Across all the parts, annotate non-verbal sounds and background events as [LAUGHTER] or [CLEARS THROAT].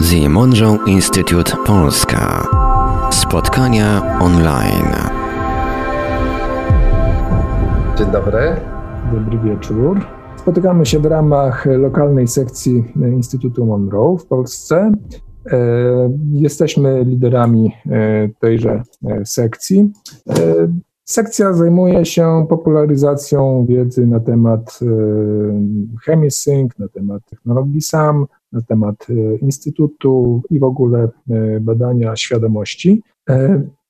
The Monroe Institute Polska. Spotkania online. Dzień dobry. Dobry wieczór. Spotykamy się w ramach lokalnej sekcji Instytutu Monroe w Polsce. E, jesteśmy liderami e, tejże e, sekcji. Sekcja zajmuje się popularyzacją wiedzy na temat ChemiSync, na temat technologii SAM, na temat Instytutu i w ogóle badania świadomości.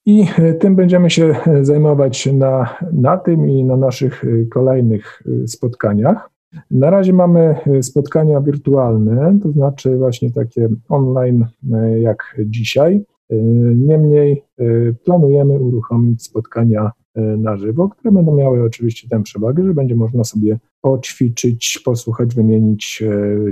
I tym będziemy się zajmować na, na tym i na naszych kolejnych spotkaniach. Na razie mamy e, spotkania wirtualne, to znaczy właśnie takie online e, jak dzisiaj. E, niemniej planujemy uruchomić spotkania na żywo, które będą miały oczywiście tę przewagę, że będzie można sobie poćwiczyć, posłuchać, wymienić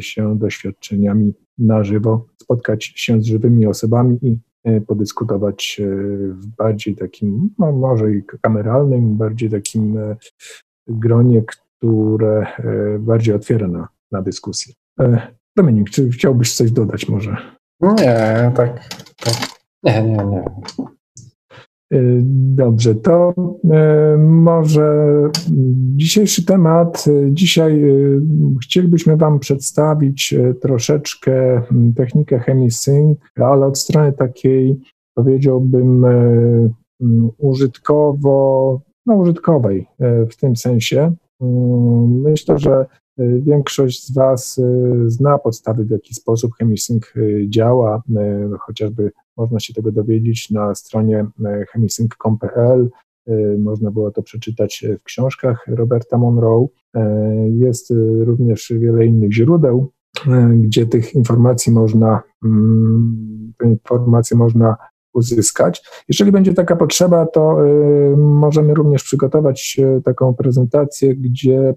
się doświadczeniami na żywo, spotkać się z żywymi osobami i podyskutować w bardziej takim, no może i kameralnym, bardziej takim gronie, które bardziej otwiera na, na dyskusję. Dominik, czy chciałbyś coś dodać może? Nie, tak. tak. Nie, nie, nie. E, dobrze, to może dzisiejszy temat. Dzisiaj chcielibyśmy Wam przedstawić troszeczkę technikę ChemiSync, ale od strony takiej powiedziałbym użytkowo, no użytkowej w tym sensie, Mm, myślę, że y, większość z Was y, zna podstawy, w jaki sposób ChemiSync y, działa. Chociażby można się tego dowiedzieć na stronie chemisync.com.pl. Można było to przeczytać w książkach Roberta Monroe. Jest również wiele innych źródeł, gdzie tych informacji można, mm, informacje można uzyskać. Jeżeli będzie taka potrzeba, to możemy również przygotować taką prezentację, gdzie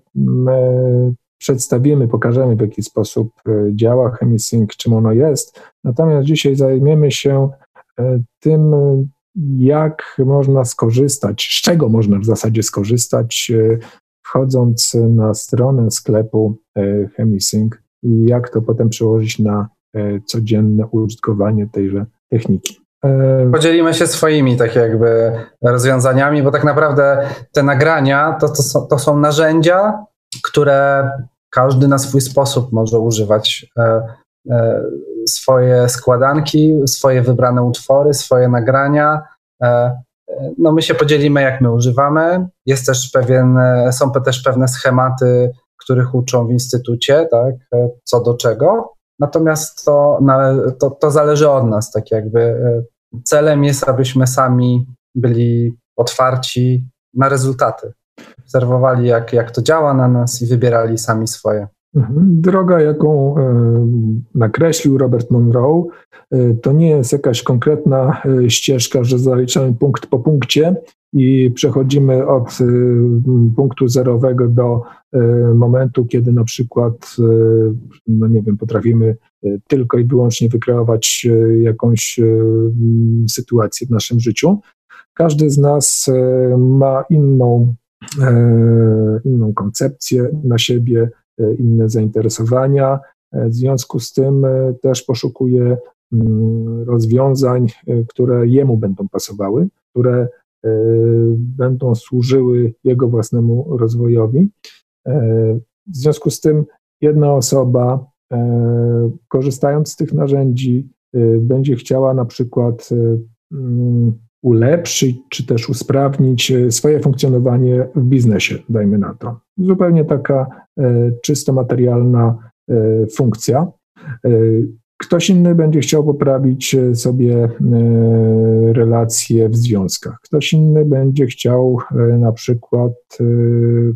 przedstawimy, pokażemy w jaki sposób y, działa ChemiSync, czym ono jest. Natomiast dzisiaj zajmiemy się tym, jak można skorzystać, z czego można w zasadzie skorzystać, wchodząc na stronę sklepu ChemiSync i jak to potem przełożyć na codzienne użytkowanie tejże techniki. Podzielimy się swoimi tak jakby rozwiązaniami, bo tak naprawdę te nagrania to, to, są, to są narzędzia, które każdy na swój sposób może używać. E, e, swoje składanki, swoje wybrane utwory, swoje nagrania. E, no my się podzielimy, jak my używamy. Jest też pewien, są też pewne schematy, których uczą w instytucie, tak, co do czego. Natomiast to, to, to zależy od nas, tak jakby celem jest, abyśmy sami byli otwarci na rezultaty. Obserwowali, jak, jak to działa na nas i wybierali sami swoje. Mhm. Droga, jaką e, nakreślił Robert Monroe, e, to nie jest jakaś konkretna e, ścieżka, że zaliczamy punkt po punkcie i przechodzimy od punktu zerowego do momentu, kiedy na przykład, no nie wiem, potrafimy tylko i wyłącznie wykreować jakąś sytuację w naszym życiu. Każdy z nas ma inną, inną koncepcję na siebie, E, inne zainteresowania. E, w związku z tym e, też poszukuje mm, rozwiązań, które jemu będą pasowały, które będą służyły jego własnemu rozwojowi. W związku z tym jedna osoba, korzystając z tych narzędzi, będzie chciała na przykład mm, ulepszyć czy też usprawnić e, swoje funkcjonowanie w biznesie, dajmy na to. Zupełnie taka e, czysto materialna e, funkcja. Ktoś inny będzie chciał poprawić sobie relacje w związkach. Ktoś inny będzie chciał na przykład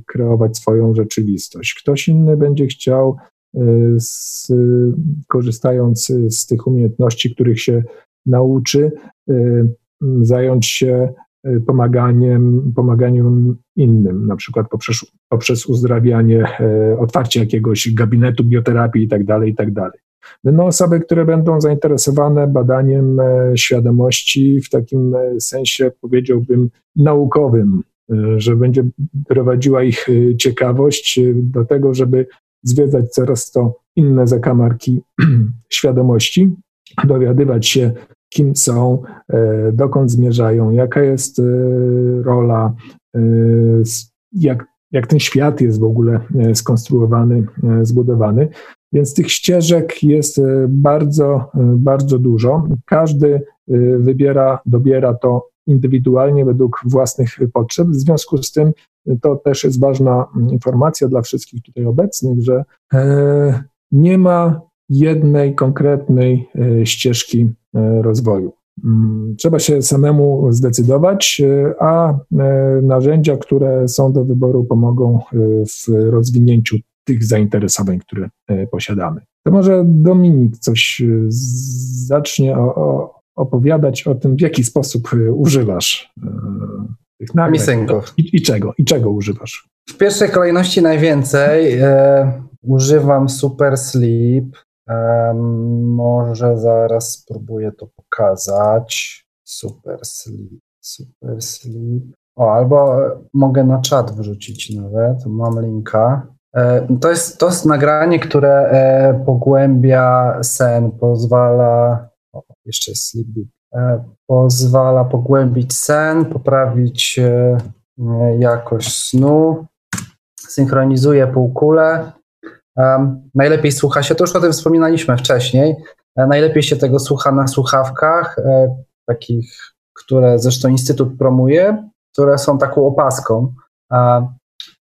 kreować swoją rzeczywistość. Ktoś inny będzie chciał, z, korzystając z tych umiejętności, których się nauczy, zająć się y, pomaganiem, pomaganiem innym, na przykład poprzez, poprzez uzdrawianie, e, otwarcie jakiegoś gabinetu bioterapii itd., itd. Będą osoby, które będą zainteresowane badaniem e, świadomości w takim e, sensie, powiedziałbym, naukowym, że będzie prowadziła ich ciekawość do tego, żeby zwiedzać coraz to inne zakamarki [CLEARS THROAT] świadomości dowiadywać się, kim są, dokąd zmierzają, jaka jest rola, jak, jak ten świat jest w ogóle skonstruowany, zbudowany. Więc tych ścieżek jest bardzo, bardzo dużo. Każdy wybiera, dobiera to indywidualnie według własnych potrzeb. W związku z tym to też jest ważna informacja dla wszystkich tutaj obecnych, że e, nie ma jednej konkretnej e, ścieżki e, rozwoju. Mm, trzeba się samemu zdecydować, a narzędzia, które są do wyboru, pomogą w rozwinięciu tych zainteresowań, które posiadamy. To może Dominik coś zacznie o, o, opowiadać o tym, w jaki sposób używasz tych nagrań i, i, czego, i czego używasz. W pierwszej kolejności najwięcej e, używam Super Sleep. Może zaraz spróbuję to pokazać. Super Sleep, Super Sleep. O, albo mogę na czat wrzucić nawet, mam linka. E, to jest, to jest nagranie, które e, pogłębia sen, pozwala o, jeszcze jest Sleep e, pozwala pogłębić sen, poprawić jakość snu, synchronizuje półkulę. Najlepiej słucha się, to już o tym wspominaliśmy wcześniej, e, najlepiej się tego słucha na słuchawkach, takich, które zresztą Instytut promuje, które są taką opaską.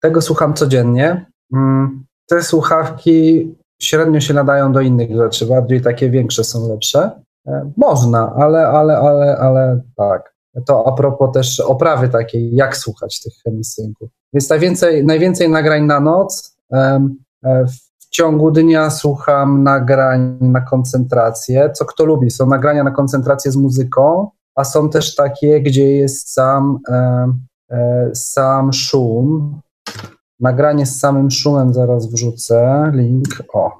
Tego słucham codziennie. Mm, te słuchawki średnio się nadają do innych rzeczy, bardziej takie większe są lepsze. E, można, ale, ale, ale, ale tak. To a propos też oprawy takiej, jak słuchać tych chemisynków. Więc najwięcej, najwięcej nagrań na noc. E, w ciągu dnia słucham nagrań na koncentrację, co kto lubi. Są nagrania na koncentrację z muzyką, a są też takie, gdzie jest sam, e, sam szum, Nagranie z samym szumem zaraz wrzucę, link. O,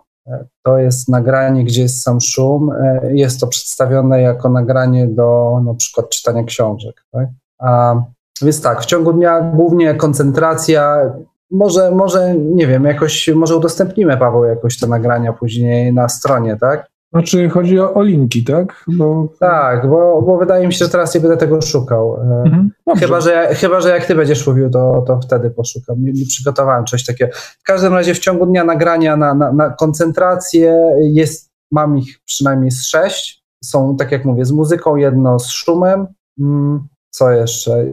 to jest nagranie, gdzie jest sam szum. Jest to przedstawione jako nagranie do na przykład czytania książek. Tak? A, więc tak, w ciągu dnia głównie koncentracja. Może, może, nie wiem, jakoś, może udostępnimy, Paweł, jakoś te nagrania później na stronie, tak? Znaczy chodzi o, o linki, tak? Bo... Tak, bo, bo wydaje mi się, że teraz nie będę tego szukał. E, mhm, chyba, że, chyba, że jak ty będziesz mówił, to, to wtedy poszukam. Nie, nie przygotowałem coś takiego. W każdym razie w ciągu dnia nagrania na, na, na koncentrację jest, mam ich przynajmniej z sześć. Są, tak jak mówię, z muzyką, jedno z szumem. Mm, co jeszcze?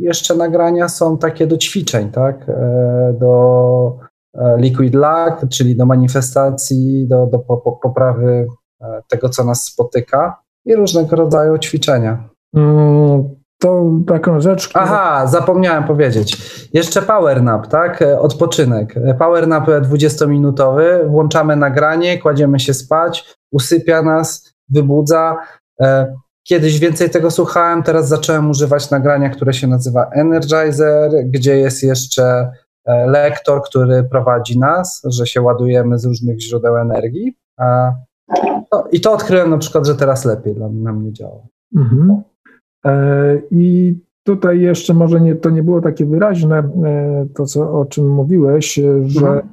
Jeszcze nagrania są takie do ćwiczeń, tak? E, do e, liquid luck, czyli do manifestacji, do, do poprawy E, tego, co nas spotyka i różnego rodzaju ćwiczenia. Mm, to taką rzecz. Która... Aha, zapomniałem powiedzieć. Jeszcze power nap, tak? Odpoczynek. Power nap 20-minutowy. Włączamy nagranie, kładziemy się spać, usypia nas, wybudza. Kiedyś więcej tego słuchałem, teraz zacząłem używać nagrania, które się nazywa Energizer, gdzie jest jeszcze lektor, który prowadzi nas, że się ładujemy z różnych źródeł energii. No, I to odkryłem na przykład, że teraz lepiej dla, na mnie działa. Mhm. E, I tutaj jeszcze może nie, to nie było takie wyraźne, e, to co, o czym mówiłeś, e, że mhm.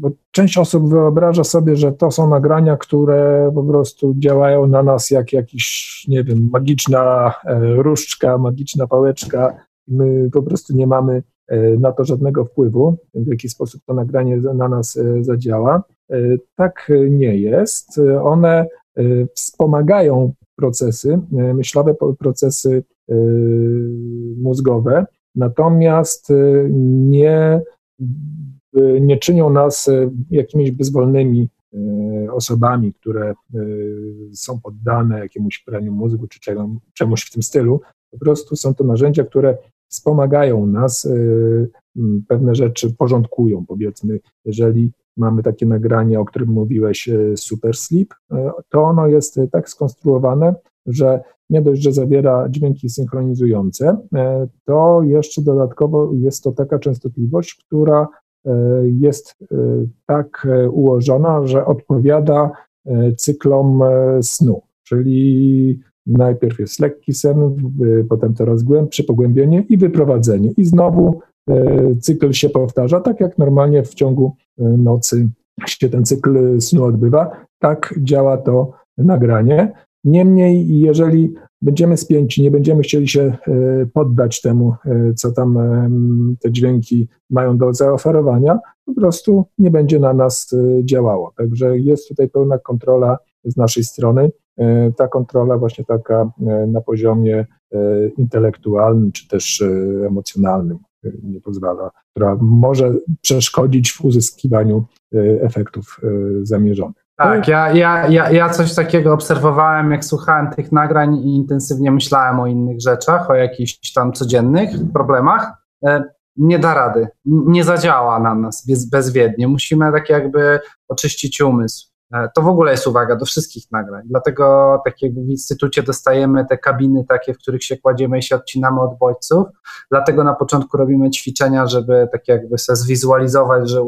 Bo część osób wyobraża sobie, że to są nagrania, które po prostu działają na nas jak jakiś, nie wiem, magiczna różdżka, magiczna pałeczka. My po prostu nie mamy na to żadnego wpływu, w jaki sposób to nagranie na nas zadziała. E, tak nie jest. One e, wspomagają procesy e, myślowe, procesy mózgowe, natomiast nie, nie czynią nas jakimiś bezwolnymi osobami, które są poddane jakiemuś praniu mózgu czy czemuś w tym stylu. Po prostu są to narzędzia, które wspomagają nas, pewne rzeczy porządkują, powiedzmy, jeżeli mamy takie nagranie, o którym mówiłeś, Super Sleep, to ono jest tak skonstruowane, że nie dość, że zawiera dźwięki synchronizujące, to jeszcze dodatkowo jest to taka częstotliwość, która jest tak ułożona, że odpowiada cyklom snu, czyli najpierw jest lekki sen, potem coraz głębsze pogłębienie i wyprowadzenie. I znowu E, cykl się powtarza, tak jak normalnie w ciągu e, nocy się ten cykl snu odbywa. tak działa to nagranie. Niemniej, jeżeli będziemy spięci, nie będziemy chcieli się e, poddać temu, e, co tam e, te dźwięki mają do zaoferowania, po prostu nie będzie na nas działało. Także jest tutaj pełna kontrola z naszej strony. Ta kontrola właśnie taka na poziomie intelektualnym czy też emocjonalnym nie pozwala, która może przeszkodzić w uzyskiwaniu efektów zamierzonych. Tak, ja, ja, ja, ja coś takiego obserwowałem, jak słuchałem tych nagrań i intensywnie myślałem o innych rzeczach, o jakichś tam codziennych problemach. E, nie da rady, nie zadziała na nas bez, bezwiednie. Musimy tak jakby oczyścić umysł. E, to w ogóle jest uwaga do wszystkich nagrań. Dlatego tak jak w instytucie dostajemy te kabiny takie, w których się kładziemy i się odcinamy od bodźców. Dlatego na początku robimy ćwiczenia, żeby tak jakby sobie zwizualizować, że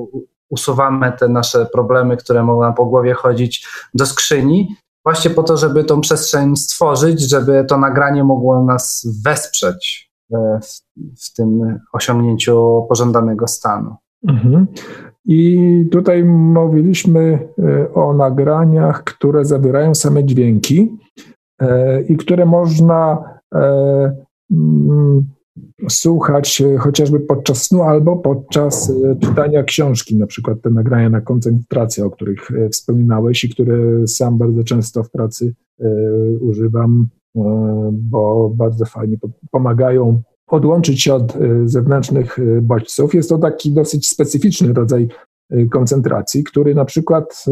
usuwamy te nasze problemy, które mogą nam po głowie chodzić do skrzyni, właśnie po to, żeby tą przestrzeń stworzyć, żeby to nagranie mogło nas wesprzeć e, w, w tym osiągnięciu pożądanego stanu. Mhm. I tutaj mówiliśmy e, o nagraniach, które zawierają same dźwięki e, i które można słuchać e, chociażby podczas snu albo podczas e, czytania książki, na przykład te nagrania na koncentrację, o których e, wspominałeś i które sam bardzo często w pracy używam, bo bardzo fajnie pomagają odłączyć się od zewnętrznych bodźców. Jest to taki dosyć specyficzny rodzaj koncentracji, który na przykład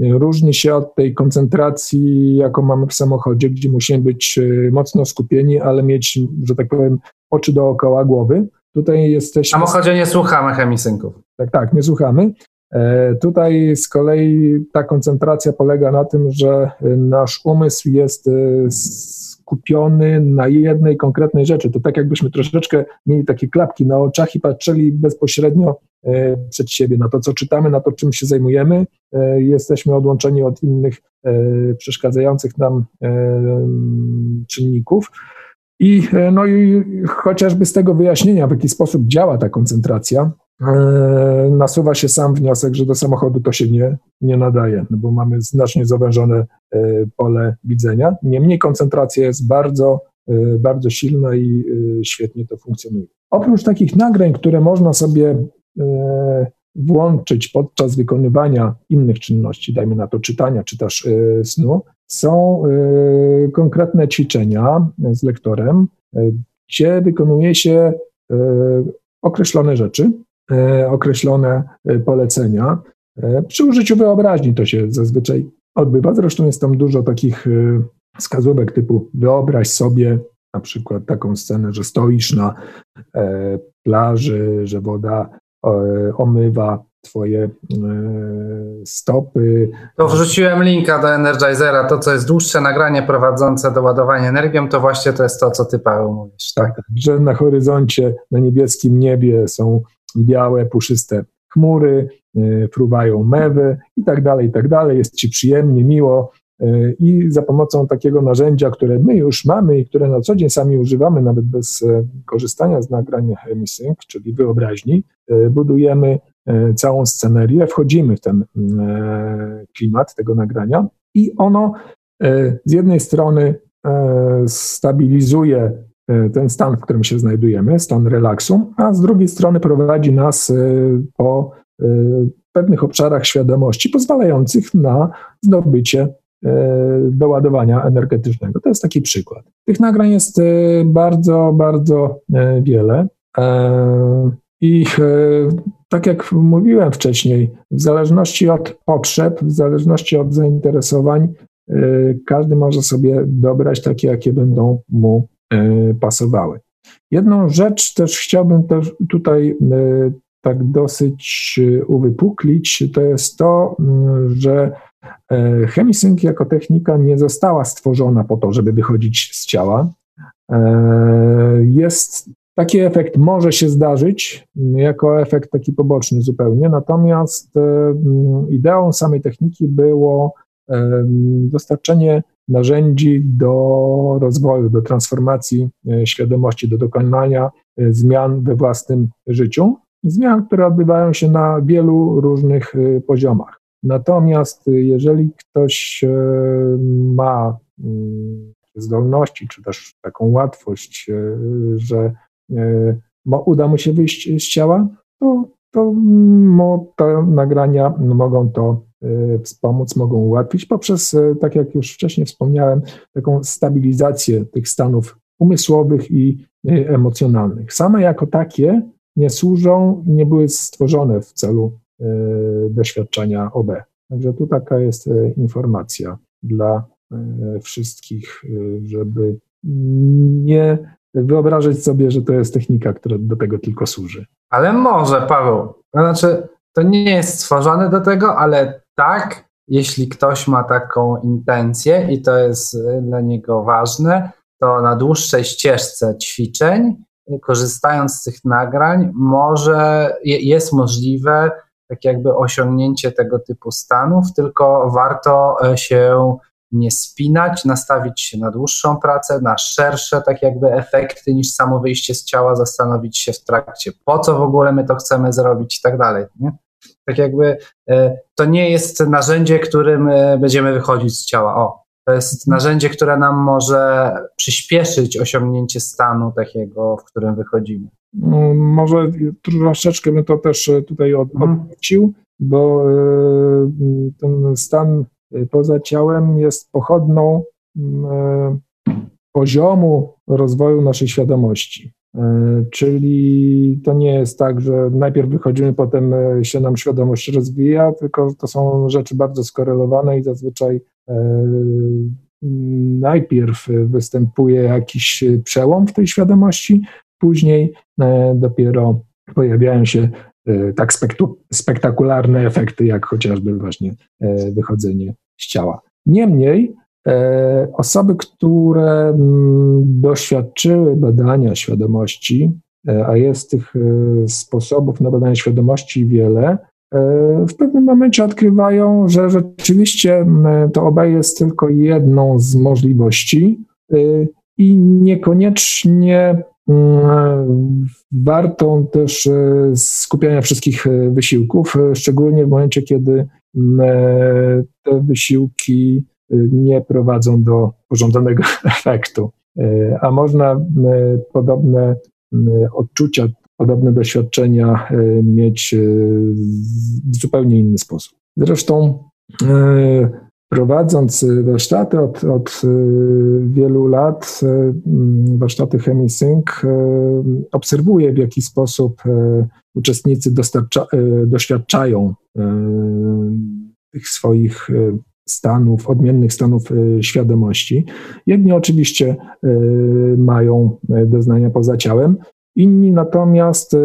różni się od tej koncentracji, jaką mamy w samochodzie, gdzie musimy być mocno skupieni, ale mieć, że tak powiem, oczy dookoła głowy. Tutaj jesteśmy. W samochodzie nie słuchamy chemisynków. Tak, tak, nie słuchamy. E, tutaj z kolei ta koncentracja polega na tym, że nasz umysł jest e, skupiony na jednej konkretnej rzeczy. To tak jakbyśmy troszeczkę mieli takie klapki na oczach i patrzyli bezpośrednio e, przed siebie, na to, co czytamy, na to, czym się zajmujemy. Jesteśmy odłączeni od innych przeszkadzających nam czynników. I, e, no i chociażby z tego wyjaśnienia, w jaki sposób działa ta koncentracja, e, nasuwa się sam wniosek, że do samochodu to się nie, nie nadaje, no bo mamy znacznie zawężone e, pole widzenia. Niemniej koncentracja jest bardzo, bardzo silna i świetnie to funkcjonuje. Oprócz takich nagrań, które można sobie włączyć podczas wykonywania innych czynności, dajmy na to czytania czy też snu, są y, konkretne ćwiczenia z lektorem, y, gdzie wykonuje się y, określone rzeczy, określone polecenia. Przy użyciu wyobraźni to się zazwyczaj odbywa. Zresztą jest tam dużo takich wskazówek typu wyobraź sobie na przykład taką scenę, że stoisz na plaży, że woda omywa twoje e, stopy. To wrzuciłem linka do Energizera, to co jest dłuższe nagranie prowadzące do ładowania energią, to właśnie to jest to, co ty Paweł mówisz. Tak, tak że na horyzoncie, na niebieskim niebie są białe, puszyste chmury, e, fruwają mewy i tak dalej, i tak dalej. Jest ci przyjemnie, miło, e, i za pomocą takiego narzędzia, które my już mamy i które na co dzień sami używamy, nawet bez korzystania z nagrań HemiSync, czyli wyobraźni, budujemy całą scenerię, wchodzimy w ten e, klimat tego nagrania i ono e, z jednej strony stabilizuje ten stan, w którym się znajdujemy, stan relaksu, a z drugiej strony prowadzi nas po pewnych obszarach świadomości, pozwalających na zdobycie doładowania energetycznego. To jest taki przykład. Tych nagrań jest bardzo, bardzo wiele. I tak jak mówiłem wcześniej, w zależności od potrzeb, w zależności od zainteresowań, y, każdy może sobie dobrać takie, jakie będą mu y, pasowały. Jedną rzecz też chciałbym też tutaj tak dosyć uwypuklić, to jest to, że chemisync jako technika nie została stworzona po to, żeby wychodzić z ciała. Jest Taki efekt może się zdarzyć jako efekt taki poboczny zupełnie, natomiast e, ideą samej techniki było dostarczenie narzędzi do rozwoju, do transformacji e, świadomości, do dokonania e, zmian we własnym życiu. Zmian, które odbywają się na wielu różnych poziomach. Natomiast jeżeli ktoś ma mm, zdolności, czy też taką łatwość, że uda mu się wyjść z ciała, to, to te nagrania mogą to Y, wspomóc, mogą ułatwić poprzez, y, tak jak już wcześniej wspomniałem, taką stabilizację tych stanów umysłowych i emocjonalnych. Same jako takie nie służą, nie były stworzone w celu doświadczenia OB. Także tu taka jest informacja dla wszystkich, żeby nie wyobrażać sobie, że to jest technika, która do tego tylko służy. Ale może, Paweł. To znaczy, to nie jest stworzone do tego, ale tak, jeśli ktoś ma taką intencję i to jest y, dla niego ważne, to na dłuższej ścieżce ćwiczeń, korzystając z tych nagrań, może jest możliwe tak jakby osiągnięcie tego typu stanów, tylko warto e, się nie spinać, nastawić się na dłuższą pracę, na szersze tak jakby efekty niż samo wyjście z ciała, zastanowić się w trakcie, po co w ogóle my to chcemy zrobić i tak dalej. Nie? Tak jakby e, to nie jest narzędzie, którym e, będziemy wychodzić z ciała. O, to jest narzędzie, które nam może przyspieszyć osiągnięcie stanu takiego, w którym wychodzimy. No, może troszeczkę bym to też e, tutaj mhm. odwrócił, bo ten stan poza ciałem jest pochodną poziomu rozwoju naszej świadomości. E, czyli to nie jest tak, że najpierw wychodzimy, potem e, się nam świadomość rozwija, tylko to są rzeczy bardzo skorelowane i zazwyczaj e, najpierw występuje jakiś przełom w tej świadomości, później dopiero pojawiają się tak spektakularne efekty, jak chociażby właśnie wychodzenie z. Niemniej E, osoby, które mm, doświadczyły badania świadomości, e, a jest tych e, sposobów na badanie świadomości wiele, w pewnym momencie odkrywają, że rzeczywiście to obaj jest tylko jedną z możliwości i niekoniecznie warto też skupiania wszystkich wysiłków, szczególnie w momencie, kiedy te wysiłki nie prowadzą do pożądanego [LAUGHS] efektu. E, a można e, podobne odczucia, podobne doświadczenia e, mieć w zupełnie inny sposób. Zresztą prowadząc warsztaty od, od wielu lat, warsztaty ChemiSync, obserwuję w jaki sposób uczestnicy doświadczają tych swoich stanów, odmiennych stanów świadomości. Jedni oczywiście mają doznania poza ciałem, inni natomiast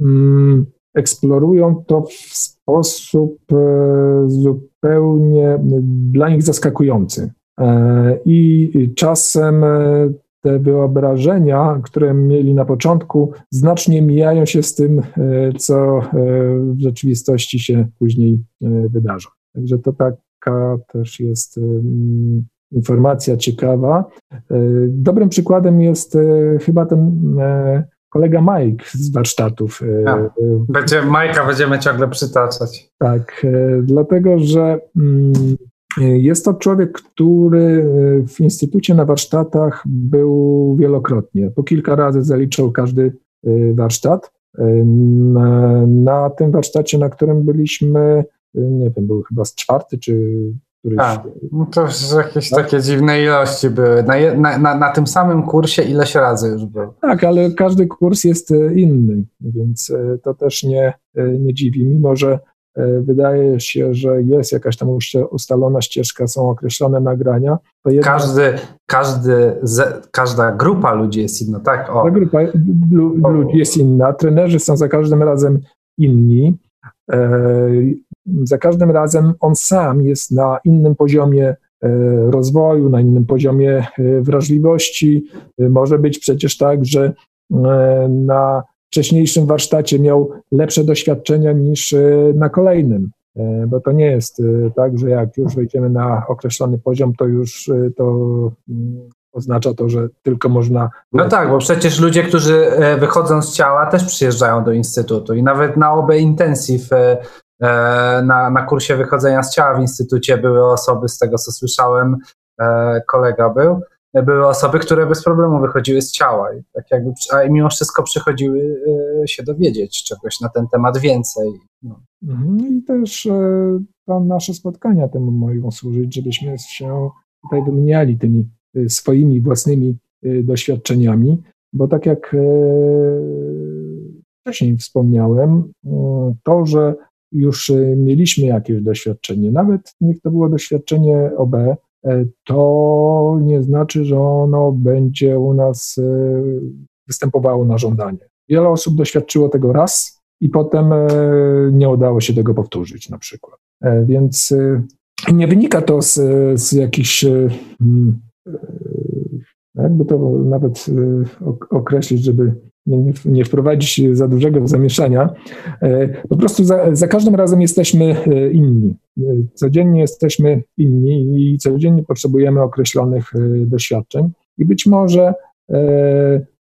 mm, eksplorują to w sposób zupełnie dla nich zaskakujący. I czasem te wyobrażenia, które mieli na początku, znacznie mijają się z tym, co w rzeczywistości się później wydarza. Także to tak taka też jest informacja ciekawa. E, dobrym przykładem jest e, chyba ten e, kolega Mike z warsztatów. Ja, będzie, Majka będziemy ciągle przytaczać. Tak, dlatego że mm, jest to człowiek, który w instytucie na warsztatach był wielokrotnie. Po kilka razy zaliczał każdy warsztat. Na, na tym warsztacie, na którym byliśmy, nie wiem, był chyba z czwarty czy któryś. A, no to jakieś tak? takie dziwne ilości były. Na, na, na, na, tym samym kursie ileś razy już był. Tak, ale każdy kurs jest e, inny, więc e, to też nie, e, nie dziwi, mimo że wydaje się, że jest jakaś tam ustalona ścieżka, są określone nagrania. Jedna... każdy, każdy, każda grupa ludzi jest inna, tak? O. Ta grupa ludzi jest inna, trenerzy są za każdym razem inni. Za każdym razem on sam jest na innym poziomie e, rozwoju, na innym poziomie e, wrażliwości. E, może być przecież tak, że na wcześniejszym warsztacie miał lepsze doświadczenia niż na kolejnym. Bo to nie jest tak, że jak już wejdziemy na określony poziom, to już to mm, oznacza to, że tylko można. No tak, bo przecież ludzie, którzy wychodzą z ciała, też przyjeżdżają do instytutu i nawet na OB Intensive na, na kursie wychodzenia z ciała w instytucie były osoby, z tego co słyszałem, kolega był, były osoby, które bez problemu wychodziły z ciała i tak jakby, a mimo wszystko przychodziły się dowiedzieć czegoś na ten temat więcej. No. Mhm, I też tam nasze spotkania temu mogą służyć, żebyśmy się tutaj wymieniali tymi swoimi własnymi doświadczeniami, bo tak jak wcześniej wspomniałem, to, że już e, mieliśmy jakieś doświadczenie, nawet niech to było doświadczenie OB, e, to nie znaczy, że ono będzie u nas e, występowało na żądanie. Wiele osób doświadczyło tego raz i potem nie udało się tego powtórzyć na przykład. Więc nie wynika to z, z jakichś hmm, jakby to nawet określić, żeby nie, nie wprowadzić za dużego zamieszania. E, po prostu za, za każdym razem jesteśmy e, inni. E, codziennie jesteśmy inni i codziennie potrzebujemy określonych doświadczeń. I być może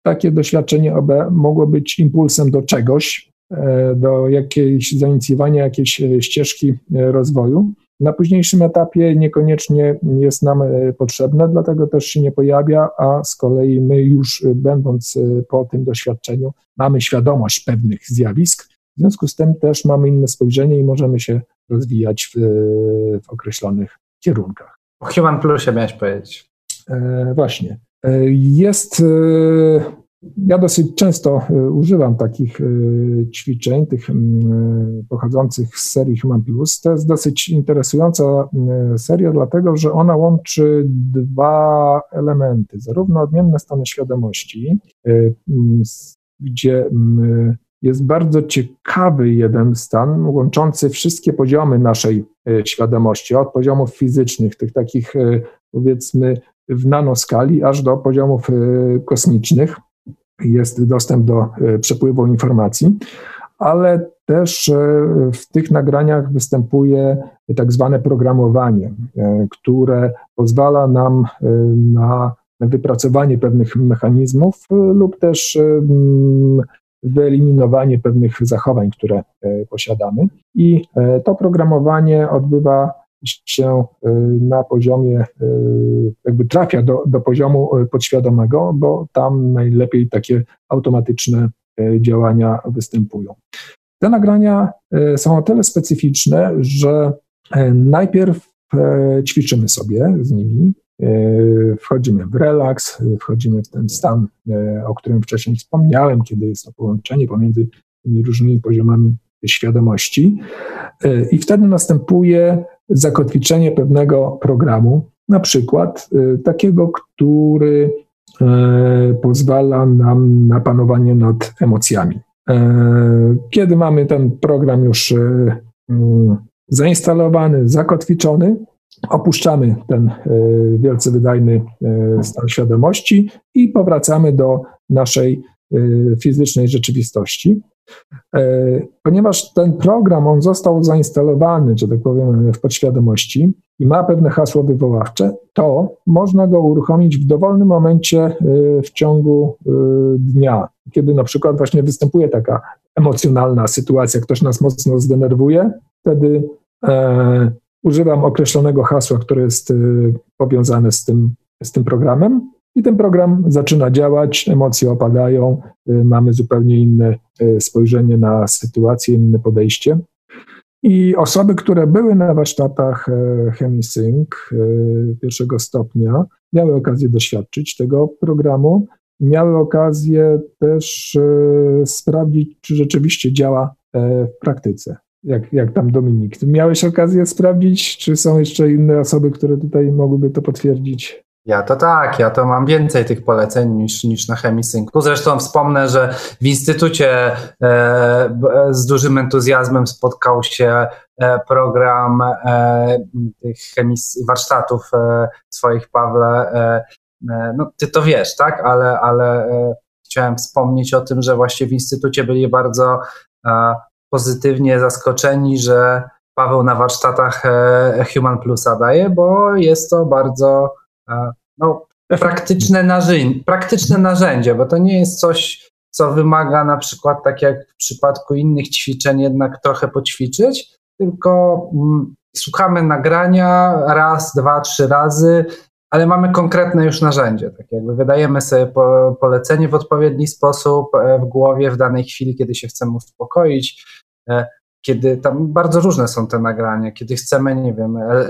takie doświadczenie OB mogło być impulsem do czegoś, do jakiejś zainicjowania jakiejś ścieżki rozwoju. Na późniejszym etapie niekoniecznie jest nam e, potrzebne, dlatego też się nie pojawia, a z kolei my już e, będąc e, po tym doświadczeniu mamy świadomość pewnych zjawisk, w związku z tym też mamy inne spojrzenie i możemy się rozwijać w, w określonych kierunkach. O Human Plusie miałeś powiedzieć. E, właśnie. Jest ja dosyć często e, używam takich e, ćwiczeń, tych pochodzących z serii Human Plus. To jest dosyć interesująca seria, dlatego że ona łączy dwa elementy, zarówno odmienne stany świadomości, e, gdzie jest bardzo ciekawy jeden stan, łączący wszystkie poziomy naszej świadomości, od poziomów fizycznych, tych takich powiedzmy w nanoskali, aż do poziomów kosmicznych jest dostęp do e, przepływu informacji, ale też e, w tych nagraniach występuje tak zwane programowanie, e, które pozwala nam na wypracowanie pewnych mechanizmów lub też wyeliminowanie pewnych zachowań, które posiadamy. I to programowanie odbywa się y, na poziomie, y, jakby trafia do, do poziomu y, podświadomego, bo tam najlepiej takie automatyczne działania występują. Te nagrania są o tyle specyficzne, że najpierw ćwiczymy sobie z nimi, wchodzimy w relaks, wchodzimy w ten stan, o którym wcześniej wspomniałem, kiedy jest to połączenie pomiędzy tymi różnymi poziomami świadomości. I wtedy następuje zakotwiczenie pewnego programu, na przykład y, takiego, który y, pozwala nam na panowanie nad emocjami. Y, kiedy mamy ten program już zainstalowany, zakotwiczony, opuszczamy ten wielce wydajny stan świadomości i powracamy do naszej fizycznej rzeczywistości. E, ponieważ ten program, on został zainstalowany, że tak powiem, w podświadomości i ma pewne hasło wywoławcze, to można go uruchomić w dowolnym momencie e, w ciągu e, dnia, kiedy na przykład właśnie występuje taka emocjonalna sytuacja, ktoś nas mocno zdenerwuje, wtedy e, używam określonego hasła, które jest powiązane z tym, z tym programem i ten program zaczyna działać, emocje opadają, y, mamy zupełnie inne y, spojrzenie na sytuację, inne podejście. I osoby, które były na warsztatach e, ChemiSync e, pierwszego stopnia, miały okazję doświadczyć tego programu, miały okazję też e, sprawdzić, czy rzeczywiście działa w praktyce. Jak, jak tam Dominik. Miałeś okazję sprawdzić, czy są jeszcze inne osoby, które tutaj mogłyby to potwierdzić? Ja to tak, ja to mam więcej tych poleceń niż, niż na Chemisynku. Zresztą wspomnę, że w instytucie e, z dużym entuzjazmem spotkał się e, program e, tych chemis, warsztatów e, swoich, Pawle. E, e, no, ty to wiesz, tak? Ale, ale chciałem wspomnieć o tym, że właśnie w instytucie byli bardzo pozytywnie zaskoczeni, że Paweł na warsztatach Human Plusa daje, bo jest to bardzo no, praktyczne, narzędzie, praktyczne narzędzie, bo to nie jest coś, co wymaga na przykład, tak jak w przypadku innych ćwiczeń, jednak trochę poćwiczyć, tylko mm, słuchamy nagrania raz, dwa, trzy razy, ale mamy konkretne już narzędzie. Tak jakby wydajemy sobie po, polecenie w odpowiedni sposób e, w głowie w danej chwili, kiedy się chcemy uspokoić, e, kiedy tam bardzo różne są te nagrania, kiedy chcemy, nie wiem, e,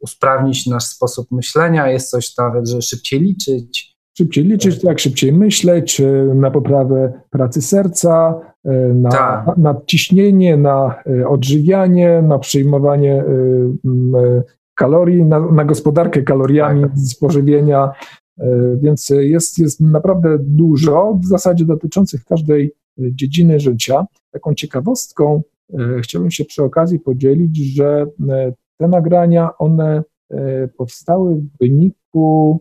usprawnić nasz sposób myślenia, jest coś nawet, że szybciej liczyć. Szybciej liczyć, tak, szybciej myśleć, na poprawę pracy serca, na tak. nadciśnienie, na odżywianie, na przyjmowanie kalorii, na, na gospodarkę kaloriami tak. z pożywienia, e, więc jest, jest naprawdę dużo w zasadzie dotyczących każdej e, dziedziny życia. Taką ciekawostką e, chciałbym się przy okazji podzielić, że te nagrania, one powstały w wyniku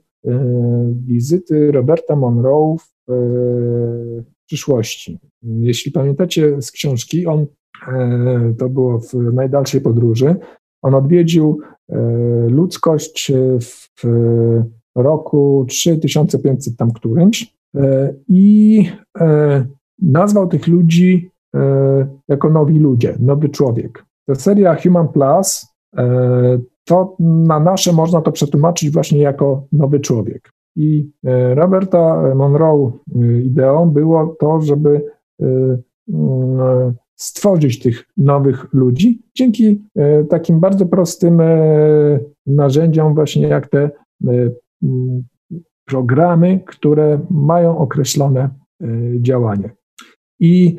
wizyty Roberta Monroe w przyszłości. Jeśli pamiętacie z książki, on to było w najdalszej podróży, on odwiedził e, ludzkość w roku 3500 tam którymś e, i e, nazwał tych ludzi jako nowi ludzie, nowy człowiek. Ta seria Human Plus to na nasze można to przetłumaczyć właśnie jako nowy człowiek. I Roberta Monroe ideą było to, żeby stworzyć tych nowych ludzi dzięki e, takim bardzo prostym e, narzędziom, właśnie jak te e, programy, które mają określone działanie. I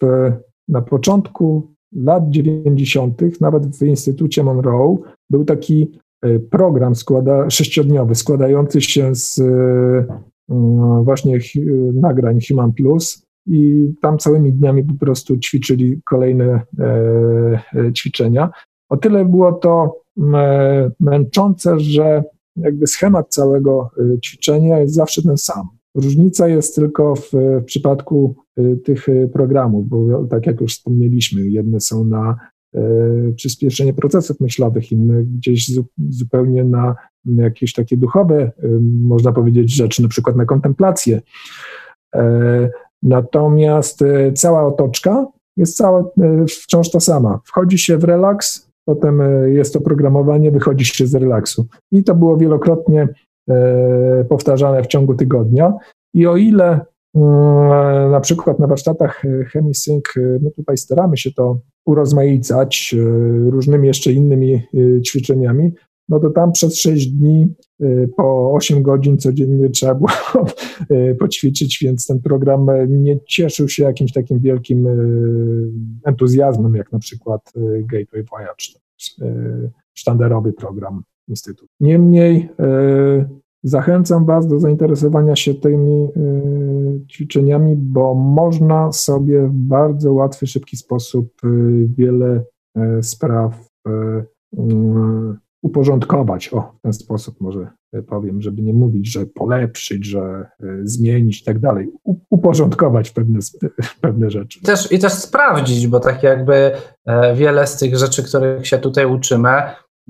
w, na początku lat 90., nawet w Instytucie Monroe, był taki program składa, sześciodniowy, składający się z właśnie nagrań Human Plus, i tam całymi dniami po prostu ćwiczyli kolejne e, e, ćwiczenia. O tyle było to e, męczące, że jakby schemat całego ćwiczenia jest zawsze ten sam. Różnica jest tylko w, w przypadku tych programów, bo tak jak już wspomnieliśmy, jedne są na przyspieszenie procesów myślowych, inne gdzieś zupełnie na jakieś takie duchowe, można powiedzieć, rzeczy, na przykład na kontemplację. Natomiast e, cała otoczka jest cała, wciąż ta sama. Wchodzi się w relaks, potem jest to programowanie, wychodzi się z relaksu. I to było wielokrotnie powtarzane w ciągu tygodnia. I o ile mm, na przykład na warsztatach ChemiSync my tutaj staramy się to urozmaicać różnymi jeszcze innymi ćwiczeniami, no to tam przez 6 dni po 8 godzin codziennie trzeba było [LAUGHS] poćwiczyć, więc ten program nie cieszył się jakimś takim wielkim entuzjazmem, jak na przykład Gateway Voyage, sztandarowy program Niemniej zachęcam Was do zainteresowania się tymi ćwiczeniami, bo można sobie w bardzo łatwy, szybki sposób wiele spraw uporządkować, o, w ten sposób może powiem, żeby nie mówić, że polepszyć, że e, zmienić i tak dalej, uporządkować pewne, [LAUGHS] pewne rzeczy. I też, I też sprawdzić, bo tak jakby e, wiele z tych rzeczy, których się tutaj uczymy,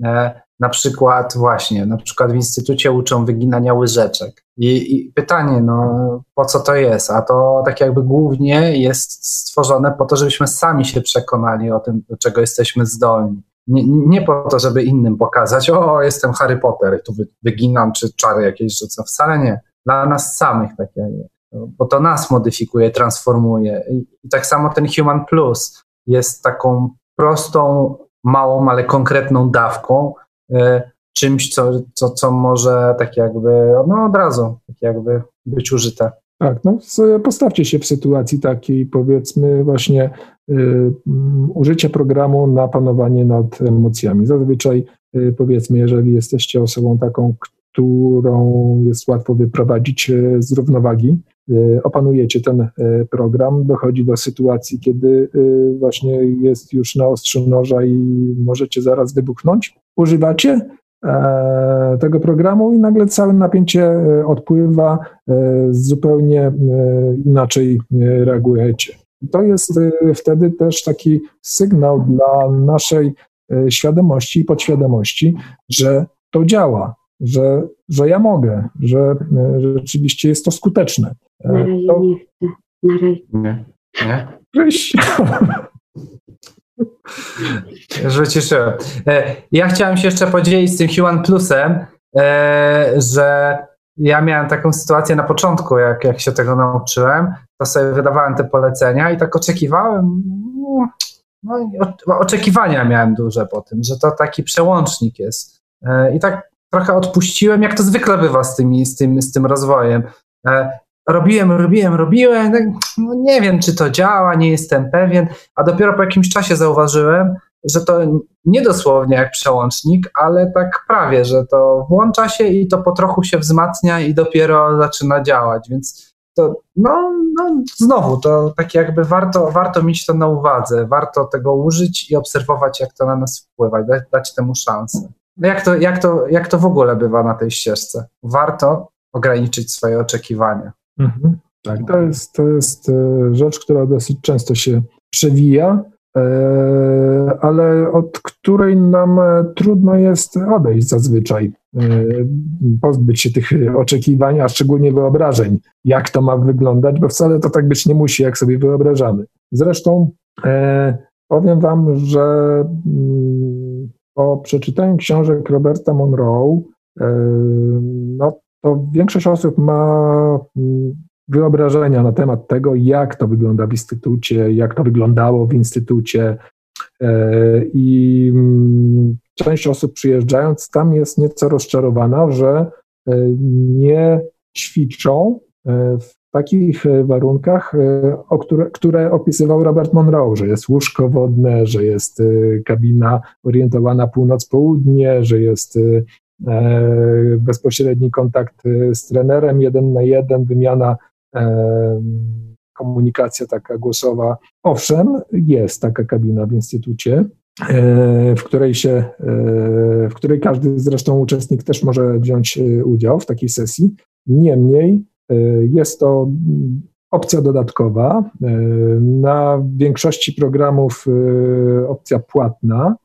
e, na przykład właśnie, na przykład w instytucie uczą wyginania łyżeczek. I, I, pytanie, no po co to jest? A to tak jakby głównie jest stworzone po to, żebyśmy sami się przekonali o tym, do czego jesteśmy zdolni. Nie, nie, po to, żeby innym pokazać, o, jestem Harry Potter, tu wyginam, czy czary jakieś rzucę. Wcale nie. Dla nas samych takie, bo to nas modyfikuje, transformuje. I, I, tak samo ten Human Plus jest taką prostą, małą, ale konkretną dawką, czymś, co, co, co może tak jakby, no od razu, tak jakby być użyte. Tak, no postawcie się w sytuacji takiej, powiedzmy, właśnie y, mm, użycie programu na panowanie nad emocjami. Zazwyczaj, y, powiedzmy, jeżeli jesteście osobą taką, którą jest łatwo wyprowadzić y, z równowagi, y, opanujecie ten y, program, dochodzi do sytuacji, kiedy właśnie jest już na ostrzu noża i możecie zaraz wybuchnąć. Używacie E, tego programu i nagle całe napięcie e, odpływa, e, zupełnie inaczej reagujecie. To jest wtedy też taki sygnał dla naszej świadomości i podświadomości, że to działa, że, że ja mogę, że, że rzeczywiście jest to skuteczne. Na razie to... nie chcę. Na razie. Nie. Nie? Już wyciszyłem. E, ja chciałem się jeszcze podzielić z tym Human Plusem, e, że ja miałem taką sytuację na początku, jak, jak się tego nauczyłem, to sobie wydawałem te polecenia i tak oczekiwałem, no, oczekiwania miałem duże po tym, że to taki przełącznik jest. E, I tak trochę odpuściłem, jak to zwykle bywa z, tymi, z, tym, z tym rozwojem. Robiłem, robiłem, robiłem, tak, no nie wiem, czy to działa, nie jestem pewien, a dopiero po jakimś czasie zauważyłem, że to nie dosłownie jak przełącznik, ale tak prawie, że to włącza się i to po trochu się wzmacnia i dopiero zaczyna działać, więc to no, no znowu, to tak jakby warto, warto mieć to na uwadze, warto tego użyć i obserwować, jak to na nas wpływa, dać, dać temu szansę. No jak, to, jak, to, jak to w ogóle bywa na tej ścieżce? Warto ograniczyć swoje oczekiwania. Mhm. Tak, to jest, to jest e, rzecz, która dosyć często się przewija E, ale od której nam e, trudno jest odejść zazwyczaj, pozbyć się tych oczekiwań, a szczególnie wyobrażeń, jak to ma wyglądać, bo wcale to tak być nie musi, jak sobie wyobrażamy. Zresztą powiem Wam, że mm, po przeczytaniu książek Roberta Monroe, no to większość osób ma mm, wyobrażenia na temat tego, jak to wygląda w instytucie, jak to wyglądało w instytucie. E, I mm, część osób przyjeżdżając tam jest nieco rozczarowana, że e, nie ćwiczą e, w takich warunkach, o które, które opisywał Robert Monroe, że jest łóżko wodne, że jest kabina orientowana północ-południe, że jest bezpośredni kontakt z trenerem jeden na jeden, wymiana komunikacja taka głosowa. Owszem, jest taka kabina w instytucie, e, w której się, e, w której każdy zresztą uczestnik też może wziąć e, udział w takiej sesji. Niemniej jest to opcja dodatkowa. Na większości programów opcja płatna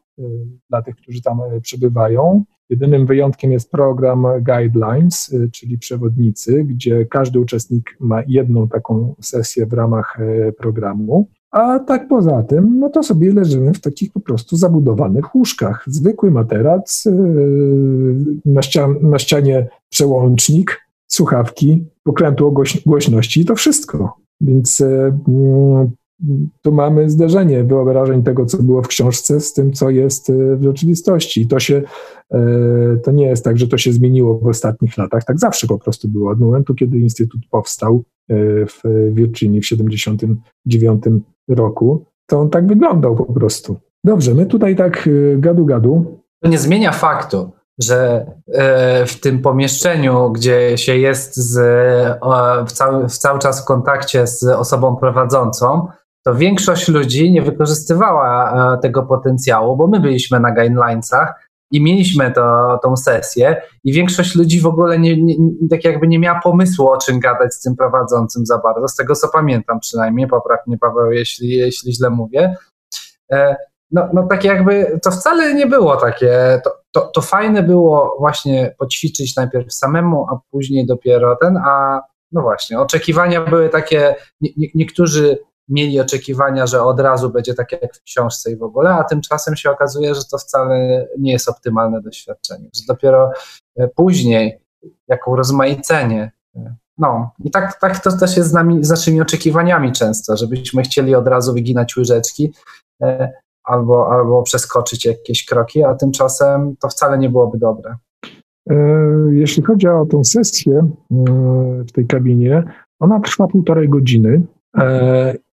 dla tych, którzy tam przebywają. Jedynym wyjątkiem jest program Guidelines, czyli przewodnicy, gdzie każdy uczestnik ma jedną taką sesję w ramach programu. A tak poza tym, no to sobie leżymy w takich po prostu zabudowanych łóżkach. Zwykły materac, na, ścian, na ścianie przełącznik, słuchawki, pokrętło głośności i to wszystko. Więc mm, tu mamy zderzenie wyobrażeń tego, co było w książce, z tym, co jest e, w rzeczywistości. To, się, e, to nie jest tak, że to się zmieniło w ostatnich latach. Tak zawsze po prostu było. Od momentu, kiedy Instytut powstał e, w Virginii w 1979 roku, to on tak wyglądał po prostu. Dobrze, my tutaj tak gadu-gadu. To nie zmienia faktu, że w tym pomieszczeniu, gdzie się jest z, w, cały, w cały czas w kontakcie z osobą prowadzącą, to większość ludzi nie wykorzystywała e, tego potencjału, bo my byliśmy na guidelinesach i mieliśmy to, tą sesję i większość ludzi w ogóle nie, nie, tak jakby nie miała pomysłu o czym gadać z tym prowadzącym za bardzo, z tego co pamiętam przynajmniej, popraw mnie Paweł, jeśli, jeśli źle mówię. E, no, no tak jakby to wcale nie było takie, to, to, to fajne było właśnie poćwiczyć najpierw samemu, a później dopiero ten, a no właśnie, oczekiwania były takie, nie, nie, niektórzy mieli oczekiwania, że od razu będzie tak jak w książce i w ogóle, a tymczasem się okazuje, że to wcale nie jest optymalne doświadczenie, że dopiero e, później, jako urozmaicenie, e, no i tak, tak to też jest z, nami, z naszymi oczekiwaniami często, żebyśmy chcieli od razu wyginać łyżeczki e, albo, albo przeskoczyć jakieś kroki, a tymczasem to wcale nie byłoby dobre. Jeśli chodzi o tą sesję w tej kabinie, ona trwa półtorej godziny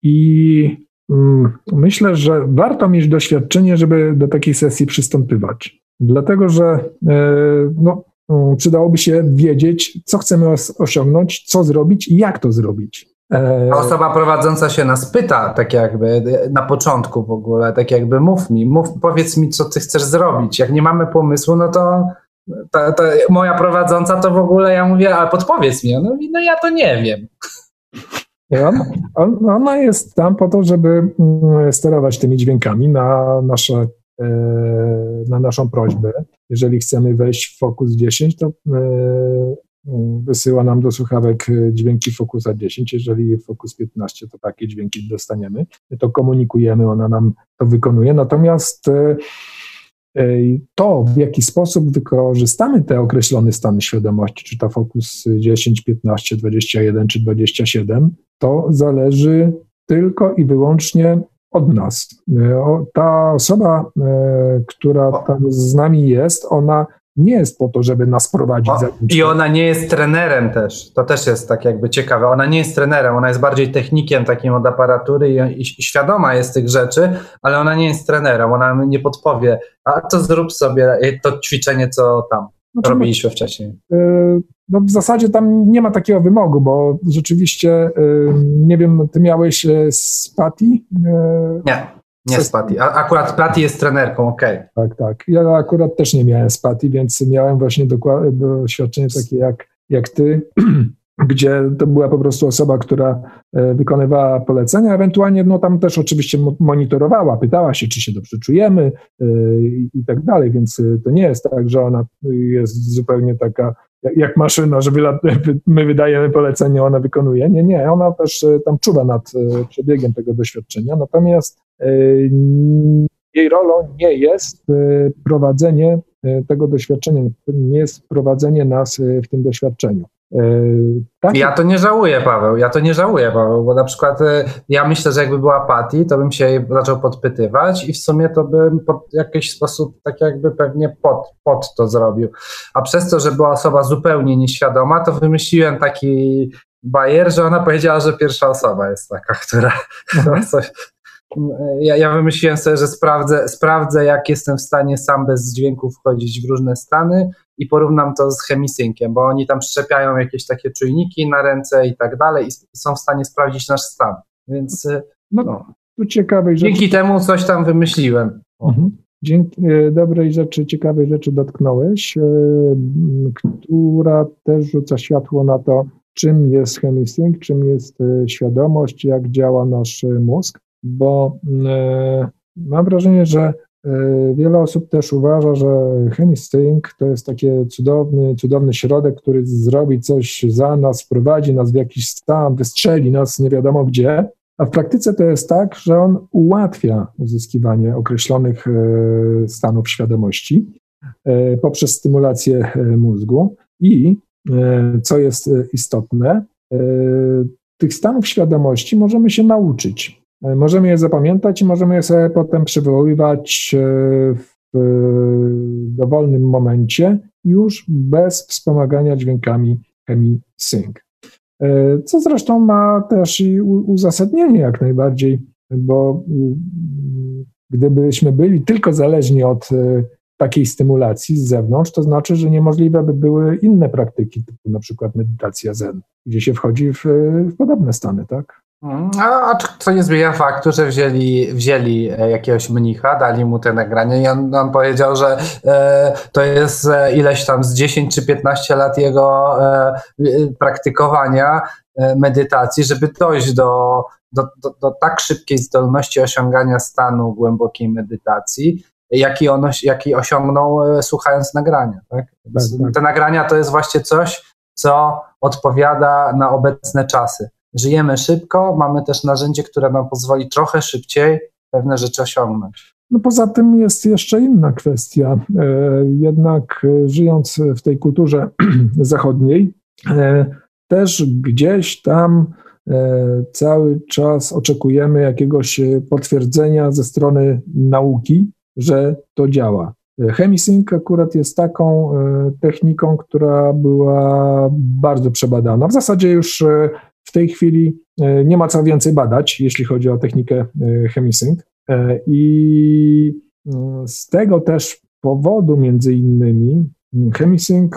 i mm, myślę, że warto mieć doświadczenie, żeby do takiej sesji przystąpywać. Dlatego, że e, no, mm, przydałoby się wiedzieć, co chcemy osiągnąć, co zrobić i jak to zrobić. E, osoba prowadząca się nas pyta, tak jakby na początku w ogóle, tak jakby mów mi, mów, powiedz mi, co ty chcesz zrobić. Jak nie mamy pomysłu, no to ta, ta moja prowadząca to w ogóle ja mówię, ale podpowiedz mi. Ona mówi, no ja to nie wiem. On, ona jest tam po to, żeby mm, sterować tymi dźwiękami na, nasze, e, na naszą prośbę. Jeżeli chcemy wejść w Focus 10, to e, wysyła nam do słuchawek dźwięki Focusa 10. Jeżeli Focus 15, to takie dźwięki dostaniemy. My to komunikujemy, ona nam to wykonuje. Natomiast to, w jaki sposób wykorzystamy te określone stany świadomości, czy to Focus 10, 15, 21 czy 27, to zależy tylko i wyłącznie od nas. Ta osoba, która tam z nami jest, ona nie jest po to, żeby nas prowadzić. O, I ona nie jest trenerem też. To też jest tak jakby ciekawe. Ona nie jest trenerem, ona jest bardziej technikiem takim od aparatury i, i, świadoma jest tych rzeczy, ale ona nie jest trenerem. Ona nie podpowie, a to zrób sobie to ćwiczenie, co tam znaczy, robiliśmy wcześniej. Yy, no w zasadzie tam nie ma takiego wymogu, bo rzeczywiście, yy, nie wiem, ty miałeś z Patty? Yy, nie. Nie z Patty. Akurat Patty jest trenerką, okej. Okay. Tak, tak. Ja akurat też nie miałem z Patty, więc miałem właśnie doświadczenie takie jak, jak ty, [CLEARS THROAT] gdzie to była po prostu osoba, która e, wykonywała polecenia, ewentualnie no tam też oczywiście monitorowała, pytała się, czy się dobrze czujemy e, i tak dalej, więc e, to nie jest tak, że ona jest zupełnie taka jak maszyna, że [LAUGHS] my wydajemy polecenie, ona wykonuje. Nie, nie, ona też tam czuwa nad przebiegiem tego doświadczenia, natomiast jej rolą nie jest prowadzenie tego doświadczenia, nie jest prowadzenie nas w tym doświadczeniu. Tak? Ja to nie żałuję, Paweł. Ja to nie żałuję, Paweł, bo na przykład ja myślę, że jakby była Patty, to bym się jej zaczął podpytywać i w sumie to bym w jakiś sposób tak jakby pewnie pod, pod to zrobił. A przez to, że była osoba zupełnie nieświadoma, to wymyśliłem taki bajer, że ona powiedziała, że pierwsza osoba jest taka, która, która coś, ja, ja wymyśliłem sobie, że sprawdzę, sprawdzę, jak jestem w stanie sam bez dźwięku wchodzić w różne stany i porównam to z chemisynkiem, bo oni tam szczepiają jakieś takie czujniki na ręce i tak dalej i są w stanie sprawdzić nasz stan. Więc no, no. Tu ciekawej rzeczy. Dzięki temu coś tam wymyśliłem. Mhm. Dzięki e, dobrej rzeczy, ciekawej rzeczy dotknąłeś, e, która też rzuca światło na to, czym jest chemisync, czym jest świadomość, jak działa nasz mózg bo e, mam wrażenie, że e, wiele osób też uważa, że Chemisync to jest taki cudowny, cudowny środek, który zrobi coś za nas, wprowadzi nas w jakiś stan, wystrzeli nas nie wiadomo gdzie, a w praktyce to jest tak, że on ułatwia uzyskiwanie określonych e, stanów świadomości poprzez stymulację mózgu i, co jest istotne, tych stanów świadomości możemy się nauczyć. E, możemy je zapamiętać i możemy je sobie potem przywoływać e, w dowolnym momencie, już bez wspomagania dźwiękami chemii sync. E, co zresztą ma też i uzasadnienie jak najbardziej, bo gdybyśmy byli tylko zależni od takiej stymulacji z zewnątrz, to znaczy, że niemożliwe by były inne praktyki, typu na przykład medytacja zen, gdzie się wchodzi w, w podobne stany, tak? A, co nie zmienia faktu, że wzięli, wzięli e, jakiegoś mnicha, dali mu te nagranie i on, on powiedział, że e, to jest e, ileś tam z 10 czy 15 lat jego e, praktykowania e, medytacji, żeby dojść do, do, do, do, tak szybkiej zdolności osiągania stanu głębokiej medytacji, jaki, on, jaki osiągnął e, słuchając nagrania. Tak? Tak, tak? Te nagrania to jest właśnie coś, co odpowiada na obecne czasy żyjemy szybko, mamy też narzędzie, które nam pozwoli trochę szybciej pewne rzeczy osiągnąć. No poza tym jest jeszcze inna kwestia. E, jednak e, żyjąc w tej kulturze [CLEARS THROAT] zachodniej, e, też gdzieś tam cały czas oczekujemy jakiegoś potwierdzenia ze strony nauki, że to działa. Chemisync akurat jest taką techniką, która była bardzo przebadana. W zasadzie już w tej chwili e, nie ma co więcej badać, jeśli chodzi o technikę e, chemisync. E, I z tego też powodu, między innymi, chemisync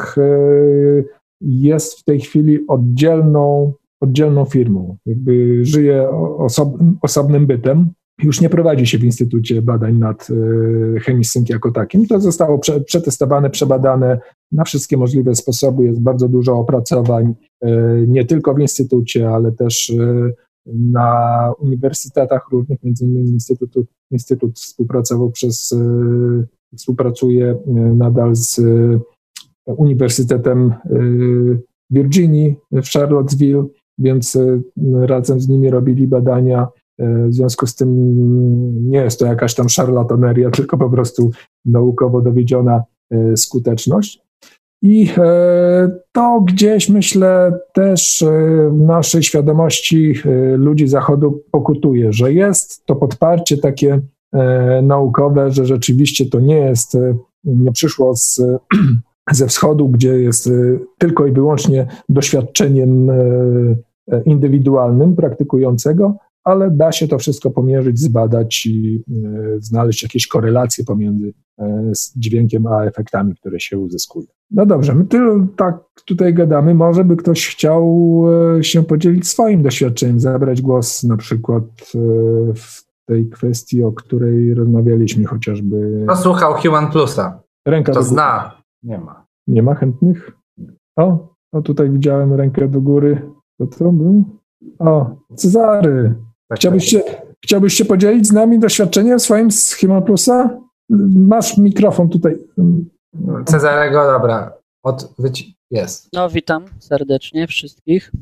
jest w tej chwili oddzielną, oddzielną firmą, jakby żyje osob, osobnym bytem. Już nie prowadzi się w Instytucie Badań nad Chemisync jako takim. To zostało prze, przetestowane, przebadane na wszystkie możliwe sposoby. Jest bardzo dużo opracowań, e, nie tylko w instytucie, ale też e, na uniwersytetach różnych, między innymi Instytut, Instytut współpracował przez, e, współpracuje nadal z Uniwersytetem Virginii, w Charlottesville, więc razem z nimi robili badania. W związku z tym nie jest to jakaś tam szarlataneria, [LAUGHS] tylko po prostu naukowo dowiedziona skuteczność. I to gdzieś myślę też w naszej świadomości ludzi Zachodu pokutuje, że jest to podparcie takie E, naukowe, że rzeczywiście to nie jest, e, nie przyszło z, [CLEARS THROAT] ze wschodu, gdzie jest e, tylko i wyłącznie doświadczeniem indywidualnym praktykującego, ale da się to wszystko pomierzyć, zbadać i znaleźć jakieś korelacje pomiędzy dźwiękiem a efektami, które się uzyskuje. No dobrze, my tylu tak tutaj gadamy. Może by ktoś chciał się podzielić swoim doświadczeniem, zabrać głos na przykład w tej kwestii, o której rozmawialiśmy chociażby. Kto słuchał Human Plusa? Ręka to zna. Nie ma. Nie ma chętnych? O, o tutaj widziałem rękę do góry. To co był? O, Cezary. Tak, chciałbyś, tak. się, chciałbyś się podzielić z nami doświadczeniem swoim z Human Plusa? Masz mikrofon tutaj. Cezarego, dobra. Od, jest. No, witam serdecznie wszystkich.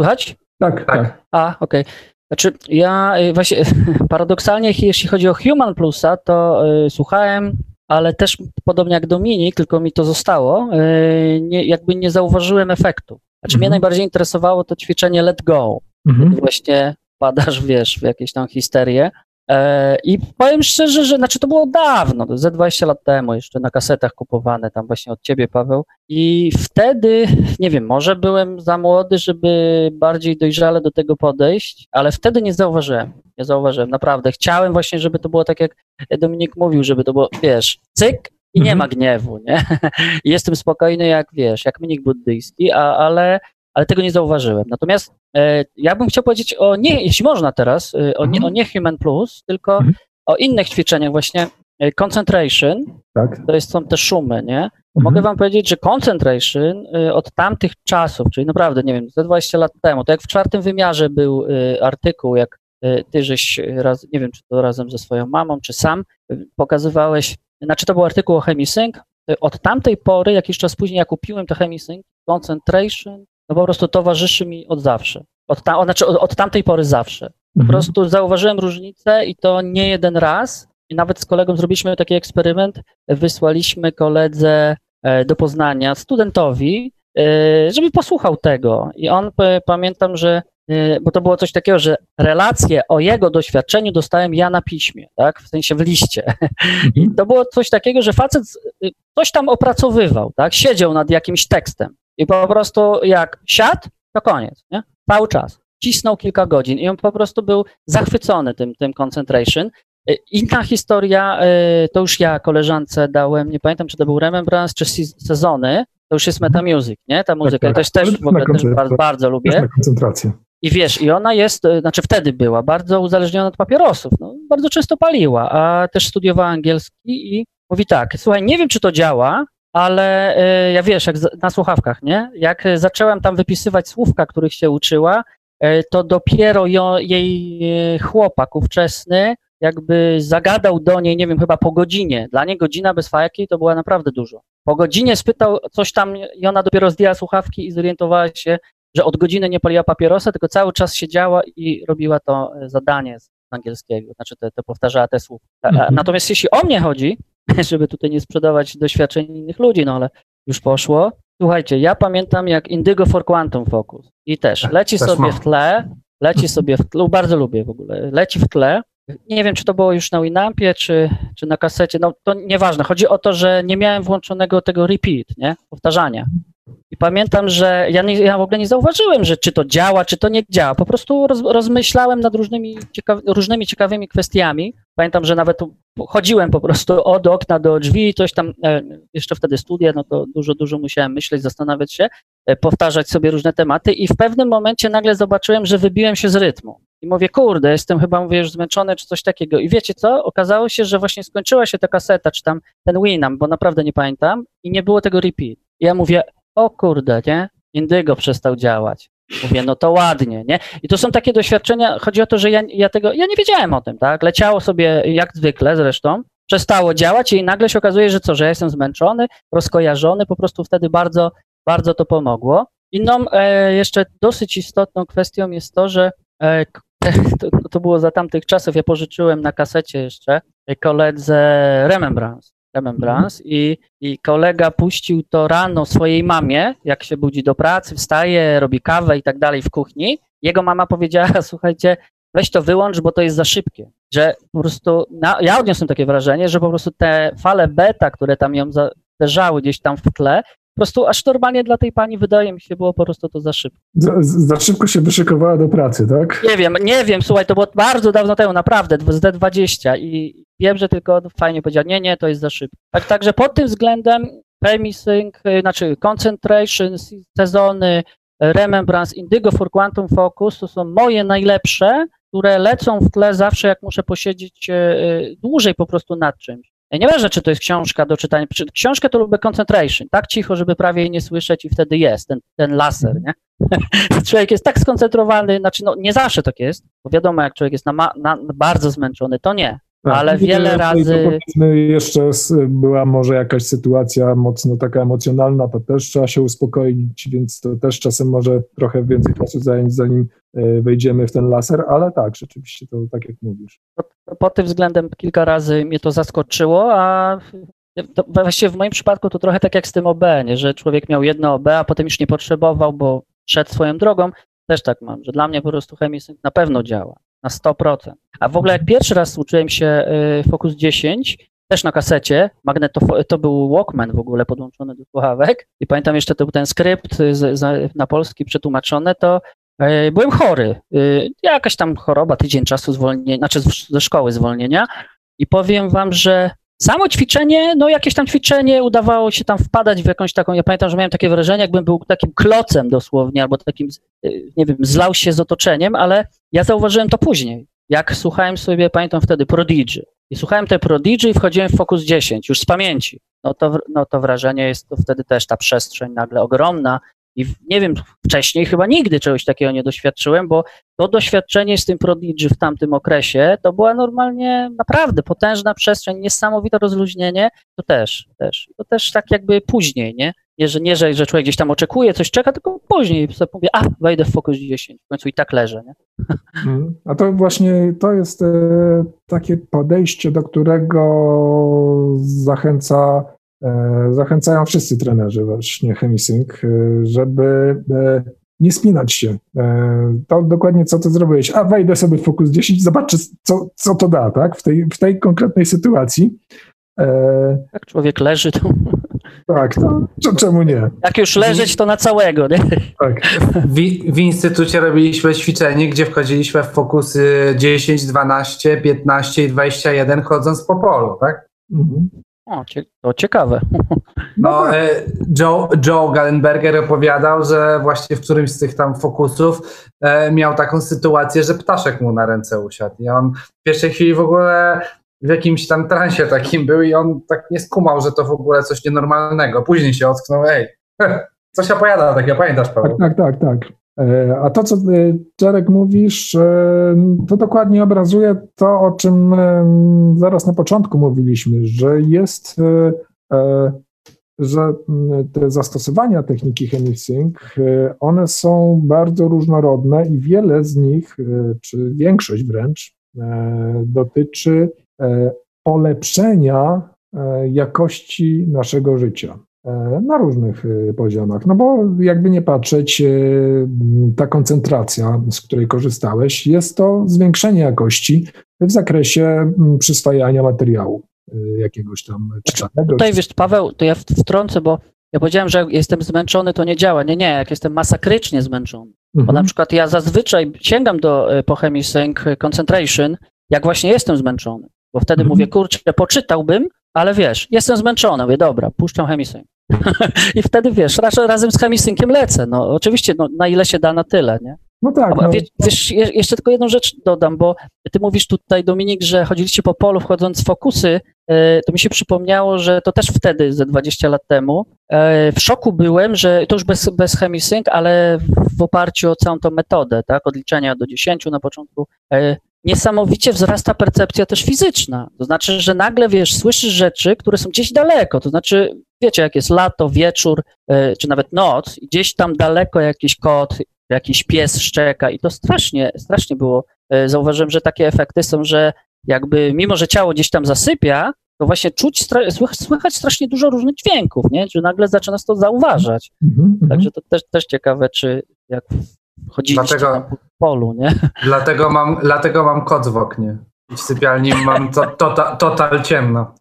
Słychać? Tak, tak. tak. A, okej. Okay. Znaczy, ja y, właśnie [LAUGHS] paradoksalnie, jeśli chodzi o Human Plusa, to y, słuchałem, ale też podobnie jak Dominik, tylko mi to zostało, y, nie, jakby nie zauważyłem efektu. Znaczy, mhm. mnie najbardziej interesowało to ćwiczenie Let Go. Mhm. Właśnie padasz, wiesz, w jakieś tam histerię E, I powiem szczerze, że znaczy to było dawno, ze 20 lat temu, jeszcze na kasetach kupowane, tam właśnie od ciebie, Paweł. I wtedy, nie wiem, może byłem za młody, żeby bardziej dojrzale do tego podejść, ale wtedy nie zauważyłem. Nie zauważyłem, naprawdę. Chciałem właśnie, żeby to było tak, jak Dominik mówił, żeby to było, wiesz, cyk i nie mhm. ma gniewu, nie? [LAUGHS] Jestem spokojny, jak wiesz, jak mnik buddyjski, a, ale ale tego nie zauważyłem. Natomiast e, ja bym chciał powiedzieć o nie, jeśli można teraz, e, o, nie, o nie Human Plus, tylko mhm. o innych ćwiczeniach, właśnie e, concentration, tak. to jest, są te szumy, nie? Mhm. Mogę wam powiedzieć, że concentration e, od tamtych czasów, czyli naprawdę, nie wiem, ze 20 lat temu, to jak w czwartym wymiarze był artykuł, jak ty żeś raz, nie wiem, czy to razem ze swoją mamą, czy sam, pokazywałeś, znaczy to był artykuł o ChemiSync, od tamtej pory, jakiś czas później, jak kupiłem to ChemiSync, concentration, no po prostu towarzyszy mi od zawsze. Od, ta, znaczy od, od tamtej pory zawsze. Po mhm. prostu zauważyłem różnicę i to nie jeden raz. I nawet z kolegą zrobiliśmy taki eksperyment. Wysłaliśmy koledze e, do Poznania, studentowi, e, żeby posłuchał tego. I on, pamiętam, że, e, bo to było coś takiego, że relacje o jego doświadczeniu dostałem ja na piśmie, tak, w sensie w liście. I mhm. to było coś takiego, że facet coś tam opracowywał, tak, siedział nad jakimś tekstem. I po prostu jak siadł, to koniec, nie? Cały czas. Cisnął kilka godzin i on po prostu był zachwycony tym, tym concentration. Y, inna historia, y, to już ja koleżance dałem, nie pamiętam, czy to był Remembrance, czy Sezony, to już jest Metamusic, nie? Ta muzyka, tak, tak. też, też w ogóle też bardzo, bardzo lubię. Na koncentrację. I wiesz, i ona jest, y, znaczy wtedy była bardzo uzależniona od papierosów, no, bardzo często paliła, a też studiowała angielski i mówi tak, słuchaj, nie wiem, czy to działa, ale y, ja wiesz, jak na słuchawkach, nie? Jak zacząłem tam wypisywać słówka, których się uczyła, y, to dopiero jej y, chłopak ówczesny jakby zagadał do niej, nie wiem, chyba po godzinie. Dla niej godzina bez fajki to była naprawdę dużo. Po godzinie spytał coś tam i ona dopiero zdjęła słuchawki i zorientowała się, że od godziny nie paliła papierosa, tylko cały czas siedziała i robiła to zadanie z angielskiego, znaczy te, te powtarzała te słówka. Mhm. Natomiast jeśli o mnie chodzi, [LAUGHS] żeby tutaj nie sprzedawać doświadczeń innych ludzi, no ale już poszło. Słuchajcie, ja pamiętam jak Indigo for Quantum Focus i też tak, leci też sobie mam. w tle, leci sobie w tle, bardzo lubię w ogóle, leci w tle. Nie wiem, czy to było już na Winampie, czy, czy na kasecie, no to nieważne. Chodzi o to, że nie miałem włączonego tego repeat, nie? Powtarzania. I pamiętam, że ja, nie, ja w ogóle nie zauważyłem, że czy to działa, czy to nie działa. Po prostu roz, rozmyślałem nad różnymi, różnymi ciekawymi kwestiami. Pamiętam, że nawet chodziłem po prostu [LAUGHS] od okna do drzwi, coś tam, e, jeszcze wtedy studia, no to dużo, dużo musiałem myśleć, zastanawiać się, e, powtarzać sobie różne tematy i w pewnym momencie nagle zobaczyłem, że wybiłem się z rytmu. I mówię, kurde, jestem chyba, mówię, już zmęczony, czy coś takiego. I wiecie co? Okazało się, że właśnie skończyła się ta kaseta, czy tam ten Winam, bo naprawdę nie pamiętam, i nie było tego repeat. I ja mówię, o kurde, nie? Indygo przestał działać. Mówię, no to ładnie, nie? I to są takie doświadczenia, chodzi o to, że ja, ja tego, ja nie wiedziałem o tym, tak? Leciało sobie jak zwykle zresztą, przestało działać i nagle się okazuje, że co, że ja jestem zmęczony, rozkojarzony, po prostu wtedy bardzo, bardzo to pomogło. Inną e, jeszcze dosyć istotną kwestią jest to, że e, [LAUGHS] to, to, było za tamtych czasów, ja pożyczyłem na kasecie jeszcze koledze Remembrance. Remembrance i, i kolega puścił to rano swojej mamie, jak się budzi do pracy, wstaje, robi kawę i tak dalej w kuchni. Jego mama powiedziała, [LAUGHS] słuchajcie, weź to wyłącz, bo to jest za szybkie. Że po prostu, na, ja odniosłem takie wrażenie, że po prostu te fale beta, które tam ją zderzały gdzieś tam w tle, po prostu aż normalnie dla tej pani wydaje mi się było po prostu to za szybko. Za, za, szybko się wyszykowała do pracy, tak? Nie wiem, nie wiem, słuchaj, to było bardzo dawno temu, naprawdę, z D20 i wiem, że tylko fajnie powiedziała, nie, nie, to jest za szybko. Tak, także pod tym względem premising, y, znaczy concentration, sezony, Remembrance, Indigo for Quantum Focus to są moje najlepsze, które lecą w tle zawsze, jak muszę posiedzieć y, y, dłużej po prostu nad czymś. Nieważne, czy to jest książka do czytania. Książkę to lubię concentration, tak cicho, żeby prawie jej nie słyszeć i wtedy jest ten, ten laser, nie? [LAUGHS] człowiek jest tak skoncentrowany, znaczy no nie zawsze tak jest, bo wiadomo, jak człowiek jest na, na bardzo zmęczony, to nie. Tak, ale wiele razy. jeszcze była może jakaś sytuacja mocno taka emocjonalna, to też trzeba się uspokoić, więc to też czasem może trochę więcej czasu zająć, zanim e, wejdziemy w ten laser, ale tak, rzeczywiście to tak jak mówisz. Pod, pod tym względem kilka razy mnie to zaskoczyło, a to właściwie w moim przypadku to trochę tak jak z tym OB, nie? że człowiek miał jedno OB, a potem już nie potrzebował, bo szedł swoją drogą. Też tak mam, że dla mnie po prostu chemisync na pewno działa na 100%. A w ogóle jak pierwszy raz uczyłem się y, Focus 10, też na kasecie, magnetofo- to był Walkman w ogóle podłączony do słuchawek i pamiętam jeszcze to był ten skrypt z, z, na polski przetłumaczony, to y, byłem chory. Y, jakaś tam choroba, tydzień czasu zwolnienia, znaczy ze szkoły zwolnienia i powiem wam, że Samo ćwiczenie, no jakieś tam ćwiczenie, udawało się tam wpadać w jakąś taką, ja pamiętam, że miałem takie wrażenie, jakbym był takim klocem dosłownie, albo takim, y, nie wiem, zlał się z otoczeniem, ale ja zauważyłem to później. Jak słuchałem sobie, pamiętam wtedy Prodigy. I słuchałem te Prodigy i wchodziłem w Focus 10, już z pamięci. No to, no to wrażenie jest to wtedy też ta przestrzeń nagle ogromna i nie wiem, wcześniej chyba nigdy czegoś takiego nie doświadczyłem, bo to doświadczenie z tym Prodigy w tamtym okresie to była normalnie naprawdę potężna przestrzeń, niesamowite rozluźnienie, to też, też. To też tak jakby później, nie? Nie, że, nie, że, że człowiek gdzieś tam oczekuje, coś czeka, tylko później sobie mówię, a, wejdę w Focus 10, w końcu i tak leżę, nie? [LAUGHS] Mm. A to właśnie, to jest e, takie podejście, do którego zachęca zachęcają wszyscy trenerzy właśnie Chemisync, e, żeby e, nie spinać się. To dokładnie co ty zrobiłeś. A wejdę sobie w Focus 10, zobaczę co, co to da, tak? W tej, w tej konkretnej sytuacji. Jak człowiek leży, to... Tak, to, czemu nie? Jak już leżeć, to na całego, nie? Tak. W, w instytucie robiliśmy ćwiczenie, gdzie wchodziliśmy w fokusy 10, 12, 15 i 21 chodząc po polu, tak? Mhm. O, to ciekawe. [LAUGHS] No, e, Joe, Joe Gallenberger opowiadał, że właśnie w którymś z tych tam fokusów e, miał taką sytuację, że ptaszek mu na ręce usiadł. I on w pierwszej chwili w ogóle w jakimś tam transie takim był i on tak nie skumał, że to w ogóle coś nienormalnego. Później się ocknął, ej, [LAUGHS] coś opowiada, tak ja pamiętasz, Paweł? Tak, tak, tak. tak. E, a to, co Czarek mówisz, e, to dokładnie obrazuje to, o czym e, zaraz na początku mówiliśmy, że jest, że te zastosowania techniki HemiSync, one są bardzo różnorodne i wiele z nich, czy większość wręcz, dotyczy polepszenia jakości naszego życia. E, na różnych e, poziomach. No bo jakby nie patrzeć, e, ta koncentracja, z której korzystałeś, jest to zwiększenie jakości w zakresie przyswajania materiału jakiegoś tam czytanego. Tutaj wiesz, Paweł, to ja wtrącę, bo ja powiedziałem, że jak jestem zmęczony, to nie działa. Nie, nie, jak jestem masakrycznie zmęczony. Mhm. Bo na przykład ja zazwyczaj sięgam do Pohemi Sync Concentration, jak właśnie jestem zmęczony. Bo wtedy mhm. mówię, kurczę, poczytałbym, ale wiesz, jestem zmęczony, mówię, dobra, puszczam Chemisync. I wtedy wiesz, raz, razem z chemisynkiem lecę. No oczywiście, no, na ile się da, na tyle, nie? No tak. No. Wiesz, wiesz, jeszcze tylko jedną rzecz dodam, bo ty mówisz tutaj, Dominik, że chodziliście po polu wchodząc w fokusy, e, to mi się przypomniało, że to też wtedy, ze 20 lat temu, e, w szoku byłem, że to już bez, bez chemisync, ale w oparciu o całą tą metodę, tak, odliczenia do 10 na początku, e, niesamowicie wzrasta percepcja też fizyczna. To znaczy, że nagle, wiesz, słyszysz rzeczy, które są gdzieś daleko. To znaczy, wiecie, jak jest lato, wieczór, e, czy nawet noc, gdzieś tam daleko jakiś kot, jakiś pies szczeka i to strasznie, strasznie było. E, zauważyłem, że takie efekty są, że jakby mimo, że ciało gdzieś tam zasypia, to właśnie czuć, słychać strasznie dużo różnych dźwięków, nie? Że nagle zaczynasz to zauważać. Mm-hmm. Także to też, też ciekawe, czy jak chodziliście dlatego, po polu, nie? [LAUGHS] Dlatego mam, dlatego mam kot w oknie. W sypialni mam to, to, to, total ciemno.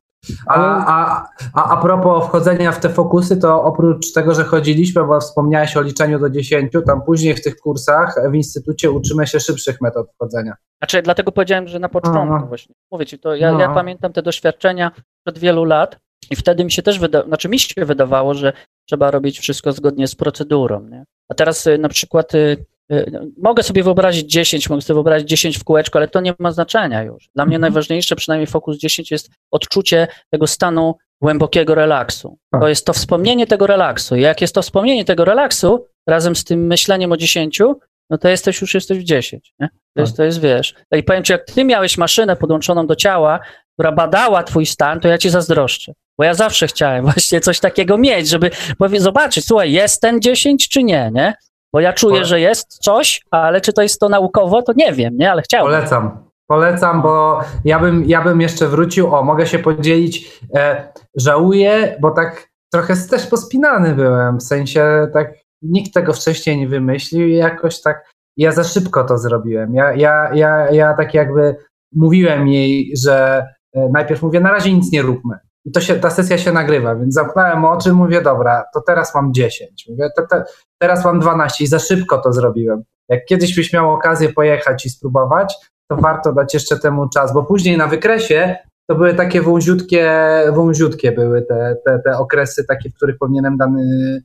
A, a, a, a propos wchodzenia w te fokusy, to oprócz tego, że chodziliśmy, bo wspomniałeś o liczeniu do 10, tam później w tych kursach w instytucie uczymy się szybszych metod wchodzenia. Znaczy, dlatego powiedziałem, że na początku no. właśnie. Mówię ci, to ja, no. ja pamiętam te doświadczenia przed wielu lat i wtedy mi się też wydawało, znaczy mi się wydawało, że trzeba robić wszystko zgodnie z procedurą, nie? A teraz y, na przykład y, y, mogę sobie wyobrazić 10, mogę sobie wyobrazić 10 w kółeczku, ale to nie ma znaczenia już. Dla mnie mhm. najważniejsze, przynajmniej fokus 10, jest odczucie tego stanu głębokiego relaksu. To jest to wspomnienie tego relaksu. Jak jest to wspomnienie tego relaksu, razem z tym myśleniem o 10, no to jesteś już jesteś w 10. Nie? To, jest, tak. to jest, wiesz. I powiem ci, jak ty miałeś maszynę podłączoną do ciała, która badała twój stan, to ja ci zazdroszczę. Bo ja zawsze chciałem [LAUGHS] właśnie coś takiego mieć, żeby zobaczyć, słuchaj, jest ten 10 czy nie, nie? Bo ja czuję, że jest coś, ale czy to jest to naukowo, to nie wiem, nie? Ale chciałbym. Polecam. Polecam, bo ja bym, ja bym jeszcze wrócił, o, mogę się podzielić, e, żałuję, bo tak trochę też pospinany byłem, w sensie tak nikt tego wcześniej nie wymyślił i jakoś tak ja za szybko to zrobiłem. Ja, ja, ja, ja tak jakby mówiłem jej, że e, najpierw mówię, na razie nic nie róbmy. I to się, ta sesja się nagrywa, więc zamknąłem oczy, mówię, dobra, to teraz mam 10. Mówię, te, te, teraz mam 12 i za szybko to zrobiłem. Jak kiedyś byś miał okazję pojechać i spróbować, to warto dać jeszcze temu czas, bo później na wykresie to były takie wąziutkie, wąziutkie były te, te, te okresy takie, w których powinienem dany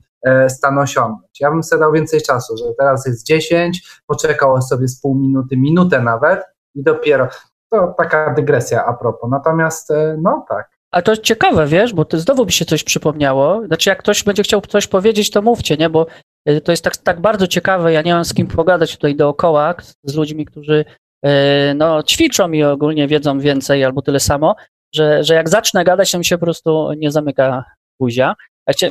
stan osiągnąć. Ja bym sobie dał więcej czasu, że teraz jest 10, poczekał sobie z pół minuty, minutę nawet i dopiero, to taka dygresja a propos. Natomiast, e, no tak. A to ciekawe, wiesz, bo to znowu by się coś przypomniało. Znaczy, jak ktoś będzie chciał coś powiedzieć, to mówcie, nie? Bo e, to jest tak, tak bardzo ciekawe. Ja nie mam z kim pogadać tutaj dookoła, z ludźmi, którzy e, no, ćwiczą i ogólnie wiedzą więcej albo tyle samo, że, że jak zacznę gadać, to mi się po prostu nie zamyka buzia.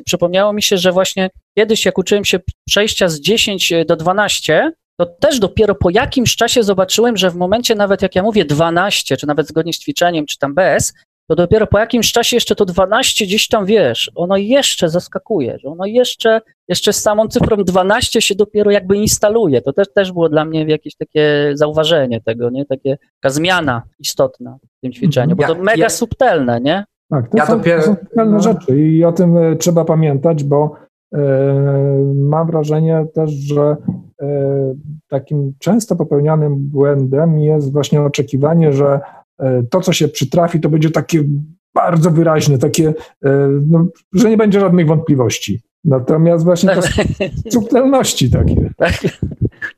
Przypomniało mi się, że właśnie kiedyś, jak uczyłem się przejścia z 10 do 12, to też dopiero po jakimś czasie zobaczyłem, że w momencie nawet jak ja mówię 12, czy nawet zgodnie z ćwiczeniem, czy tam bez, to dopiero po jakimś czasie jeszcze to 12 gdzieś tam wiesz, ono jeszcze zaskakuje, że ono jeszcze, jeszcze z samą cyfrą 12 się dopiero jakby instaluje. To też, też było dla mnie jakieś takie zauważenie tego, nie? Takie, taka zmiana istotna w tym ćwiczeniu, bo to mega ja, subtelne, nie? Tak, to, ja są, dopiero, to są subtelne no. rzeczy i o tym e, trzeba pamiętać, bo e, mam wrażenie też, że e, takim często popełnianym błędem jest właśnie oczekiwanie, że E, to, co się przytrafi, to będzie takie bardzo wyraźne, takie, no, że nie będzie żadnych wątpliwości. Natomiast właśnie to [LAUGHS] subtelności takie. Tak.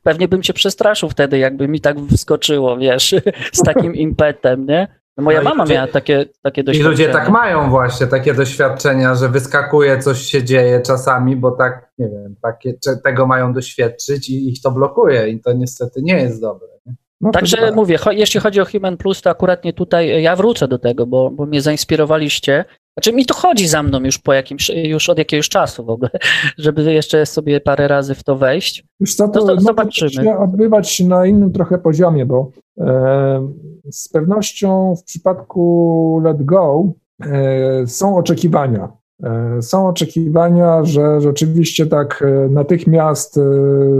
Pewnie bym cię przestraszył wtedy, jakby mi tak wskoczyło, wiesz, z takim impetem, nie? No moja no mama ludzie, miała takie, takie doświadczenia. I ludzie tak mają właśnie, takie doświadczenia, że wyskakuje, coś się dzieje czasami, bo tak, nie wiem, takie, tego mają doświadczyć i ich to blokuje i to niestety nie jest dobre. Nie? No Także tak. mówię, jeśli chodzi o Human Plus, to akurat nie tutaj, ja wrócę do tego, bo, bo mnie zainspirowaliście. Znaczy mi to chodzi za mną już po jakimś, już od jakiegoś czasu w ogóle, [LAUGHS] żeby jeszcze sobie parę razy w to wejść. Już co, to, to zobaczymy. To odbywać na innym trochę poziomie, bo e, z pewnością w przypadku Let Go e, są oczekiwania. E, są oczekiwania, że rzeczywiście tak e, natychmiast e,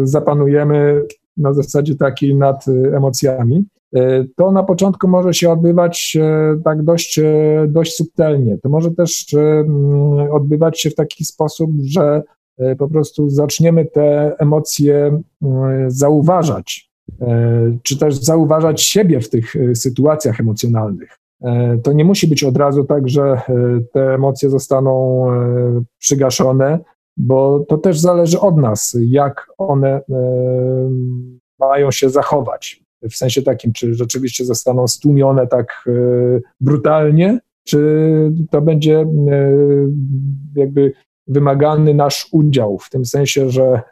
zapanujemy na zasadzie takiej nad emocjami. Y, to na początku może się odbywać y, tak dość, dość subtelnie. To może też mm, odbywać się w taki sposób, że po prostu zaczniemy te emocje zauważać, czy też zauważać siebie w tych sytuacjach emocjonalnych. To nie musi być od razu tak, że te emocje zostaną przygaszone, bo to też zależy od nas, jak one e, mają się zachować. W sensie takim, czy rzeczywiście zostaną stłumione tak e, brutalnie, czy to będzie e, jakby wymagany nasz udział, w tym sensie, że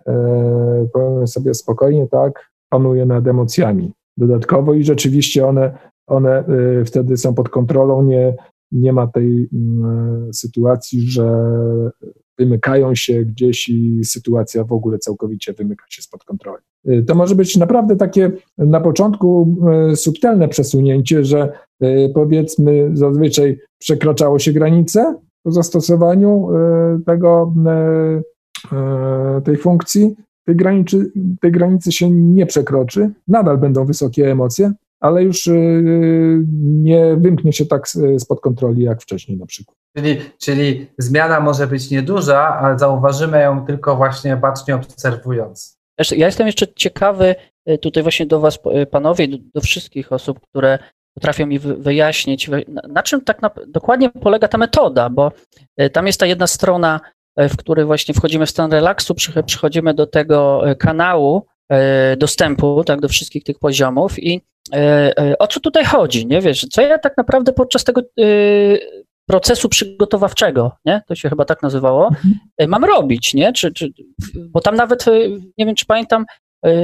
powiem sobie spokojnie, tak, panuje nad emocjami. dodatkowo i rzeczywiście one, one wtedy są pod kontrolą, nie, nie ma tej mm, sytuacji, że wymykają się gdzieś i sytuacja w ogóle całkowicie wymyka się spod kontroli. Y, to może być naprawdę takie na początku y, subtelne przesunięcie, że y, powiedzmy zazwyczaj przekraczało się granice po zastosowaniu tego, tej funkcji, tej granicy, tej granicy się nie przekroczy, nadal będą wysokie emocje, ale już y, nie wymknie się tak spod kontroli jak wcześniej na przykład. Czyli, czyli zmiana może być nieduża, ale zauważymy ją tylko właśnie bacznie obserwując. Ja jestem jeszcze ciekawy y, tutaj właśnie do Was, y, panowie, do, do wszystkich osób, które potrafią mi wyjaśnić, na czym tak na, dokładnie polega ta metoda, bo tam jest ta jedna strona, w której właśnie wchodzimy w stan relaksu, przychodzimy do tego kanału dostępu tak, do wszystkich tych poziomów i o co tutaj chodzi, nie wiesz, co ja tak naprawdę podczas tego e, procesu przygotowawczego, nie? To się chyba tak nazywało, mhm. mam robić, nie? Czy, czy, bo tam nawet, nie wiem, czy pamiętam,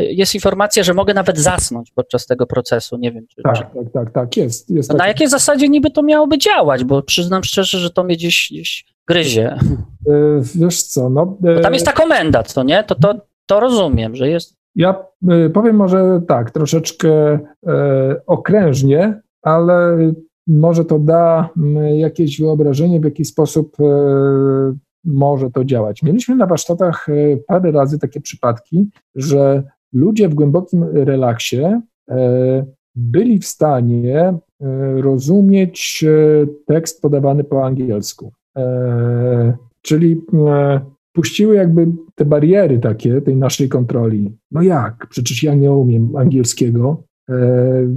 jest informacja, że mogę nawet zasnąć podczas tego procesu, nie wiem. Czy, tak, czy... tak, tak, tak, jest. jest no na jakiej zasadzie niby to miałoby działać, bo przyznam szczerze, że to mnie gdzieś, gdzieś gryzie. Wiesz co, no... Bo tam jest ta komenda, co nie? To, to, to rozumiem, że jest ja y, powiem może tak, troszeczkę e, okrężnie, ale może to da jakieś wyobrażenie, w jaki sposób e, może to działać. Mieliśmy na warsztatach e, parę razy takie przypadki, że ludzie w głębokim relaksie byli w stanie rozumieć tekst podawany po angielsku. Czyli puściły jakby te bariery takie tej naszej kontroli. No jak? Przecież ja nie umiem angielskiego, e,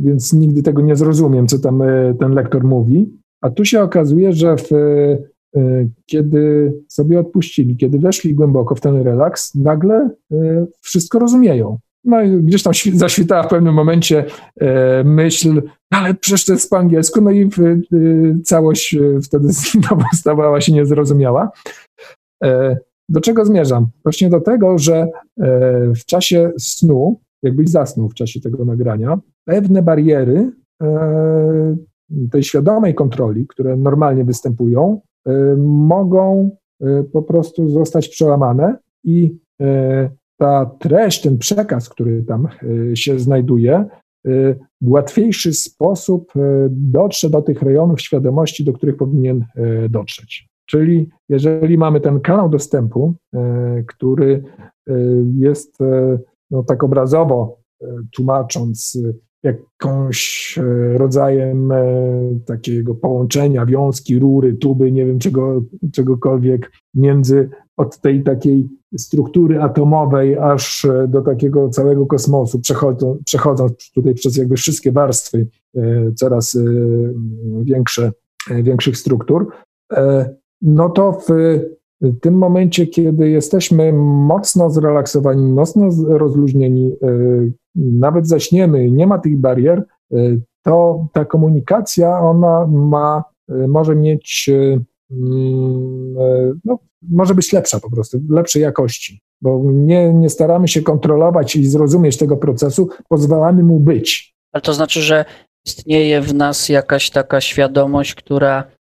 więc nigdy tego nie zrozumiem, co tam e, ten lektor mówi. A tu się okazuje, że w, e, kiedy sobie odpuścili, kiedy weszli głęboko w ten relaks, nagle wszystko rozumieją. No i gdzieś tam zaświtała w pewnym momencie myśl, ale przecież to jest po angielsku, no i całość wtedy [LAUGHS] znowu stawała się niezrozumiała. Do czego zmierzam? Właśnie do tego, że e, w czasie snu, jakbyś zasnął w czasie tego nagrania, pewne bariery e, tej świadomej kontroli, które normalnie występują, e, mogą po prostu zostać przełamane i ta treść, ten przekaz, który tam się znajduje, w łatwiejszy sposób dotrze do tych rejonów świadomości, do których powinien dotrzeć. Czyli jeżeli mamy ten kanał dostępu, e, który e, jest e, no, tak obrazowo tłumacząc jakąś rodzajem takiego połączenia, wiązki, rury, tuby, nie wiem czego, czegokolwiek między od tej takiej struktury atomowej aż do takiego całego kosmosu, przechodząc, przechodząc tutaj przez jakby wszystkie warstwy coraz większe, większych struktur, no to w tym momencie, kiedy jesteśmy mocno zrelaksowani, mocno rozluźnieni, y, nawet zaśniemy, nie ma tych barier, y, to ta komunikacja, ona ma, y, może mieć, mm, no, może być lepsza po prostu, lepszej jakości, bo nie, nie staramy się kontrolować i zrozumieć tego procesu, pozwalamy mu być. Ale to znaczy, że istnieje w nas jakaś taka świadomość, która E,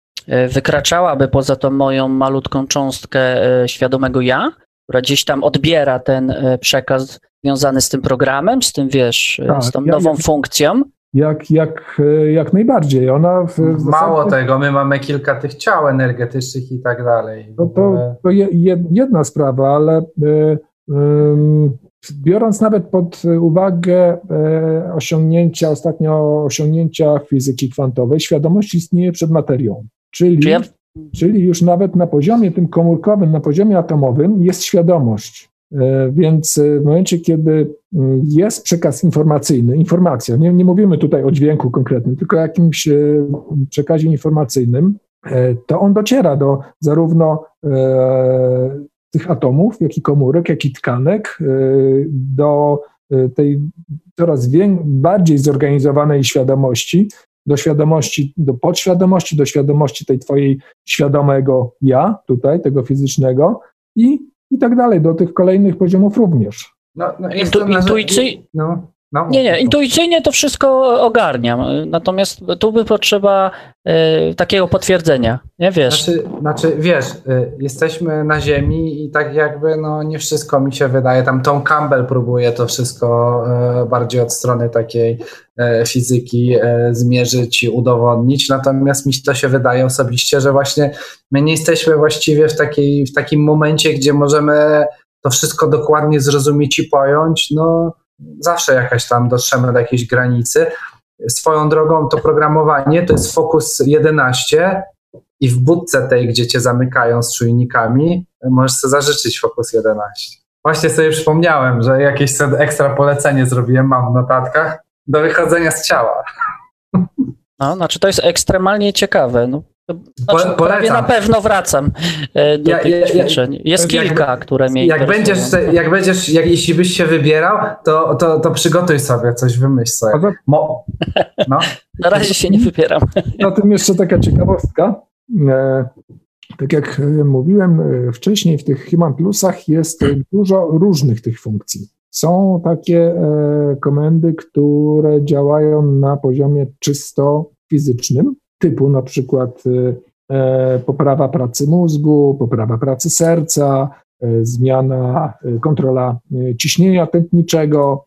wykraczałaby poza tą moją malutką cząstkę e, świadomego ja, która gdzieś tam odbiera ten e, przekaz związany z tym programem, z tym wiesz, tak, z tą ja, nową funkcją. Jak, jak, jak najbardziej. Ona w, w Mało zasadzie... tego, my mamy kilka tych ciał energetycznych i tak dalej. No to, to je, jedna sprawa, ale y, y, biorąc nawet pod uwagę y, osiągnięcia, ostatnio osiągnięcia fizyki kwantowej, świadomość istnieje przed materią. Czyli, ja... czyli już nawet na poziomie tym komórkowym, na poziomie atomowym jest świadomość. E, więc e, w momencie, kiedy mm, jest przekaz informacyjny, informacja, nie, nie mówimy tutaj o dźwięku konkretnym, tylko o jakimś e, przekazie informacyjnym, to on dociera do zarówno tych atomów, jak i komórek, jak i tkanek, do tej coraz bardziej zorganizowanej świadomości, do świadomości, do podświadomości, do świadomości tej twojej świadomego ja, tutaj, tego fizycznego i, i tak dalej, do tych kolejnych poziomów również. No, no Intu, intuicyj... no. No, Nie, nie, intuicyjnie to wszystko ogarniam, natomiast tu by potrzeba e, takiego potwierdzenia, nie wiesz? Znaczy, znaczy, wiesz, y, jesteśmy na Ziemi i tak jakby no nie wszystko mi się wydaje. Tam Tom Campbell próbuje to wszystko y, bardziej od strony takiej y, fizyki zmierzyć i udowodnić, natomiast mi to się wydaje osobiście, że właśnie my nie jesteśmy właściwie w, takiej, w takim momencie, gdzie możemy to wszystko dokładnie zrozumieć i pojąć, no zawsze jakaś tam dotrzemy do jakiejś granicy. Swoją drogą to programowanie to jest Focus 11 i w budce tej, gdzie cię zamykają z czujnikami, możesz sobie zażyczyć Focus 11. Właśnie sobie przypomniałem, że jakieś ekstra polecenie zrobiłem, mam w notatkach, do wychodzenia z ciała. No, znaczy to jest ekstremalnie ciekawe. No, znaczy, prawie na pewno wracam e, do ja, tych ja, ćwiczeń. Jest jak, kilka, które mnie jak będziesz, jak będziesz, jak, jeśli byś się wybierał, to, to, to przygotuj sobie coś, wymyśl sobie. Mo, no. [LAUGHS] Na razie się nie wybieram. [LAUGHS] Na tym jeszcze taka ciekawostka. E, tak jak mówiłem e, wcześniej, w tych Human Plusach jest dużo różnych tych funkcji. Są takie komendy, które działają na poziomie czysto fizycznym, typu na przykład y, e, poprawa pracy mózgu, poprawa pracy serca, e, zmiana, e, kontrola ciśnienia tętniczego,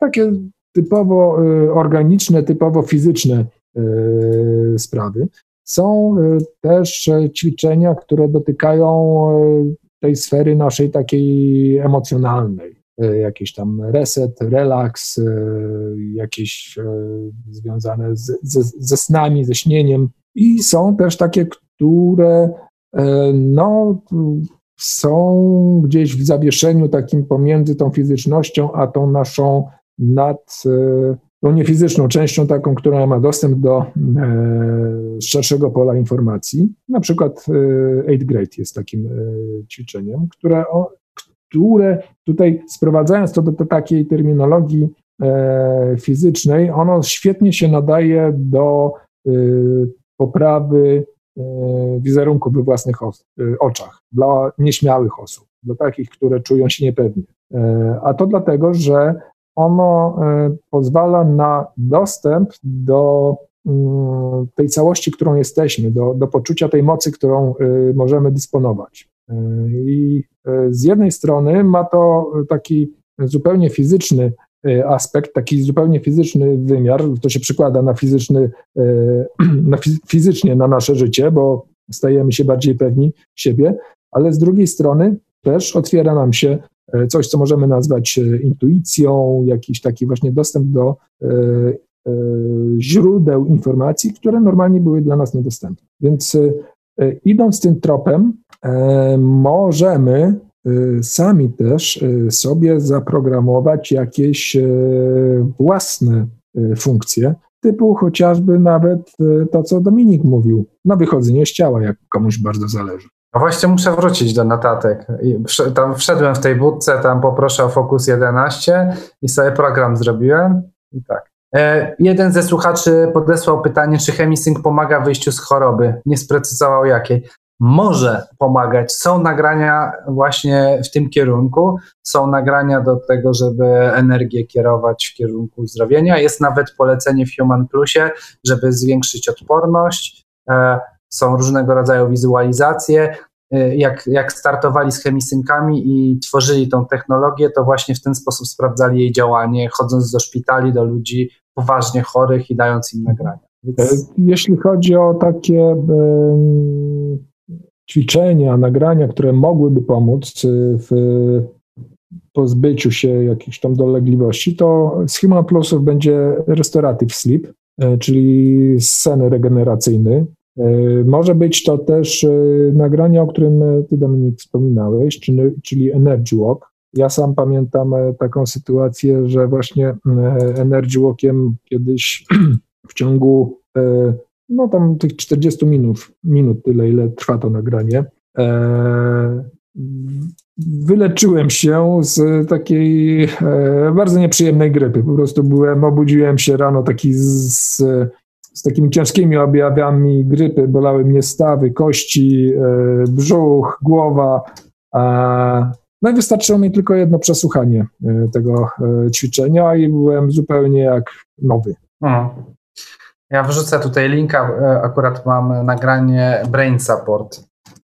takie typowo organiczne, typowo fizyczne sprawy. Są też ćwiczenia, które dotykają tej sfery naszej takiej emocjonalnej. Jakiś tam reset, relaks, jakieś związane z, ze, ze snami, ze śnieniem. I są też takie, które no, są gdzieś w zawieszeniu takim pomiędzy tą fizycznością, a tą naszą nad, tą niefizyczną częścią, taką, która ma dostęp do e, szerszego pola informacji. Na przykład e, 8 Grade jest takim e, ćwiczeniem, które które tutaj sprowadzając to do, do takiej terminologii e, fizycznej, ono świetnie się nadaje do e, poprawy e, wizerunku we własnych e, oczach dla nieśmiałych osób, dla takich, które czują się niepewnie. A to dlatego, że ono pozwala na dostęp do mm, tej całości, którą jesteśmy, do, do poczucia tej mocy, którą możemy dysponować. I z jednej strony ma to taki zupełnie fizyczny e, aspekt, taki zupełnie fizyczny wymiar, to się przykłada na fizyczny, e, [CLEARS THROAT] na fizycznie na nasze życie, bo stajemy się bardziej pewni siebie, ale z drugiej strony też otwiera nam się coś, co możemy nazwać intuicją, jakiś taki właśnie dostęp do źródeł informacji, które normalnie były dla nas niedostępne. Więc idąc tym tropem, E, możemy e, sami też e, sobie zaprogramować jakieś własne funkcje, typu chociażby nawet to, co Dominik mówił, na wychodzenie z ciała, jak komuś bardzo zależy. No właśnie muszę wrócić do notatek. Tam wszedłem w tej budce, tam poproszę o Focus 11 i sobie program zrobiłem i tak. Jeden ze słuchaczy podesłał pytanie, czy Chemisync pomaga w wyjściu z choroby. Nie sprecyzował jakiej może pomagać. Są nagrania właśnie w tym kierunku, są nagrania do tego, żeby energię kierować w kierunku uzdrowienia. Jest nawet polecenie w Human Plusie, żeby zwiększyć odporność. E, są różnego rodzaju wizualizacje. E, jak, jak startowali z chemisynkami i tworzyli tą technologię, to właśnie w ten sposób sprawdzali jej działanie, chodząc do szpitali, do ludzi poważnie chorych i dając im nagrania. Więc... E, jeśli chodzi o takie ćwiczenia, nagrania, które mogłyby pomóc y, w pozbyciu się jakichś tam dolegliwości, to Human Plusów będzie Restorative Sleep, y, czyli sen regeneracyjny. Y, może być to też nagranie, o którym ty Dominik wspominałeś, czyli Energy Walk. Ja sam pamiętam taką sytuację, że właśnie Energy Walkiem kiedyś [CLEARS THROAT] w ciągu no tam tych 40 minut, minut tyle, ile trwa to nagranie. E, wyleczyłem się z takiej e, bardzo nieprzyjemnej grypy. Po prostu byłem, obudziłem się rano taki z, z takimi ciężkimi objawami grypy. Bolały mnie stawy, kości, e, brzuch, głowa. No i wystarczyło mi tylko jedno przesłuchanie tego ćwiczenia i byłem zupełnie jak nowy. Mhm. Ja wrzucę tutaj linka, akurat mam nagranie Brain Support.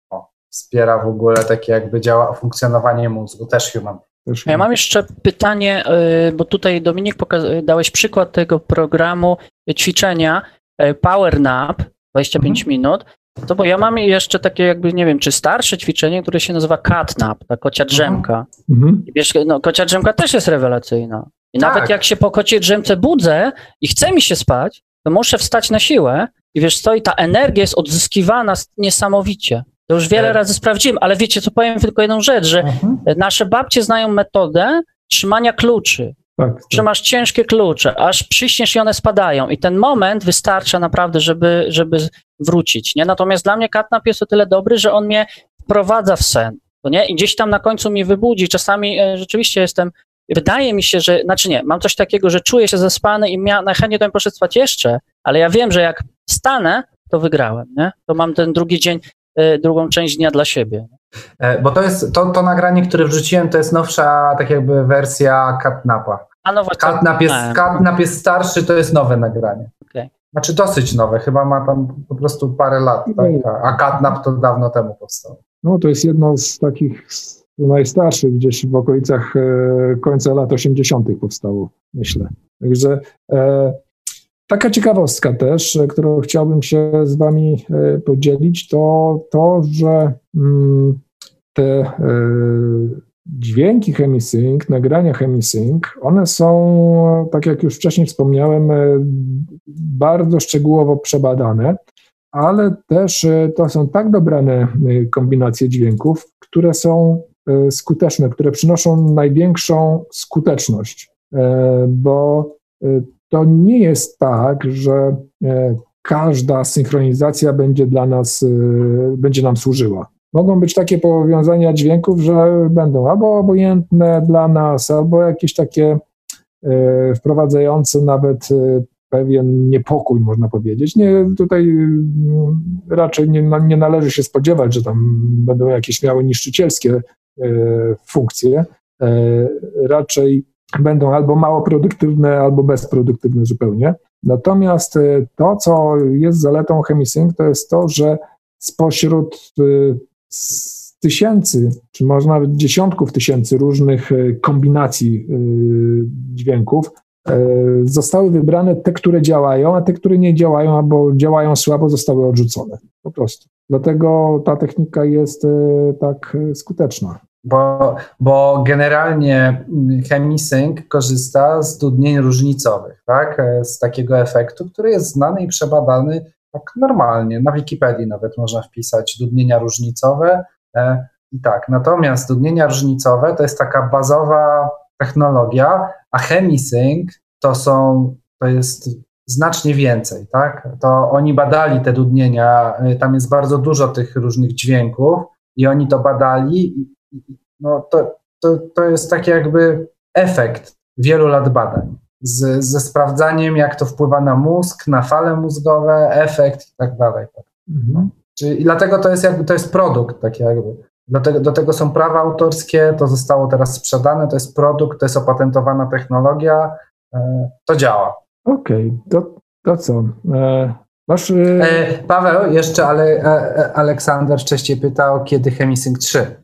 O, wspiera w ogóle takie jakby działa funkcjonowanie mózgu, też human. Ja mam jeszcze pytanie, bo tutaj Dominik dałeś przykład tego programu ćwiczenia Power Nap, 25 mhm. minut. To bo ja mam jeszcze takie jakby, nie wiem, czy starsze ćwiczenie, które się nazywa catnap, ta kocia drzemka. Mhm. I wiesz, no, kocia drzemka też jest rewelacyjna. I tak. nawet jak się po kocie drzemce budzę i chce mi się spać, to muszę wstać na siłę i wiesz co, i ta energia jest odzyskiwana niesamowicie. To już wiele tak. razy sprawdziłem, ale wiecie co, powiem tylko jedną rzecz, że mhm. nasze babcie znają metodę trzymania kluczy. Tak, tak. Że masz ciężkie klucze, aż przyśniesz i one spadają. I ten moment wystarcza naprawdę, żeby, żeby wrócić. Nie? Natomiast dla mnie katnap jest o tyle dobry, że on mnie wprowadza w sen. To nie? I gdzieś tam na końcu mnie wybudzi. Czasami e, rzeczywiście jestem, wydaje mi się, że, znaczy nie, mam coś takiego, że czuję się zaspany i mia, najchętniej to bym poszedł spać jeszcze, ale ja wiem, że jak stanę, to wygrałem. Nie? To mam ten drugi dzień, y, drugą część dnia dla siebie. E, bo to jest to, to nagranie, które wrzuciłem, to jest nowsza tak jakby wersja Catnapa. A no właśnie. Catnap jest, Catnap jest starszy, to jest nowe nagranie. Okay. Znaczy dosyć nowe, chyba ma tam po prostu parę lat, tak? a Catnap to dawno temu powstał. No to jest jedno z takich najstarszych, gdzieś w okolicach e, końca lat 80. powstało, myślę. Także e, Taka ciekawostka też, e, którą chciałbym się z Wami podzielić, to to, że mm, te dźwięki Chemisync, nagrania Chemisync, one są, tak jak już wcześniej wspomniałem, bardzo szczegółowo przebadane, ale też to są tak dobrane kombinacje dźwięków, które są skuteczne, które przynoszą największą skuteczność, bo to nie jest tak, że każda synchronizacja będzie dla nas, będzie nam służyła. Mogą być takie powiązania dźwięków, że będą albo obojętne dla nas, albo jakieś takie wprowadzające nawet pewien niepokój, można powiedzieć. Nie, tutaj mm, raczej nie, nie należy się spodziewać, że tam będą jakieś miały niszczycielskie funkcje. Raczej będą albo mało produktywne, albo bezproduktywne zupełnie. Natomiast e, to, co jest zaletą ChemiSync, to jest to, że spośród e, tysięcy, czy może nawet dziesiątków tysięcy różnych e, kombinacji dźwięków, zostały wybrane te, które działają, a te, które nie działają albo działają słabo, zostały odrzucone. Po prostu. Dlatego ta technika jest tak skuteczna. Bo, bo generalnie ChemiSync korzysta z dudnień różnicowych, tak? z takiego efektu, który jest znany i przebadany tak normalnie. Na Wikipedii nawet można wpisać dudnienia różnicowe e, i tak. Natomiast dudnienia różnicowe to jest taka bazowa technologia, a ChemiSync to są, to jest znacznie więcej, tak? To oni badali te dudnienia, e, tam jest bardzo dużo tych różnych dźwięków i oni to badali no to, to, to jest taki jakby efekt wielu lat badań. Z, ze sprawdzaniem, jak to wpływa na mózg, na fale mózgowe, efekt i tak dalej. Tak. Mhm. Czyli, I dlatego to jest jakby to jest produkt, taki jakby. Do tego, do tego są prawa autorskie, to zostało teraz sprzedane, to jest produkt, to jest opatentowana technologia, e, to działa. Okej, okay, to, to co? E, masz, e... E, Paweł, jeszcze ale, Aleksander wcześniej pytał, kiedy Chemisync 3?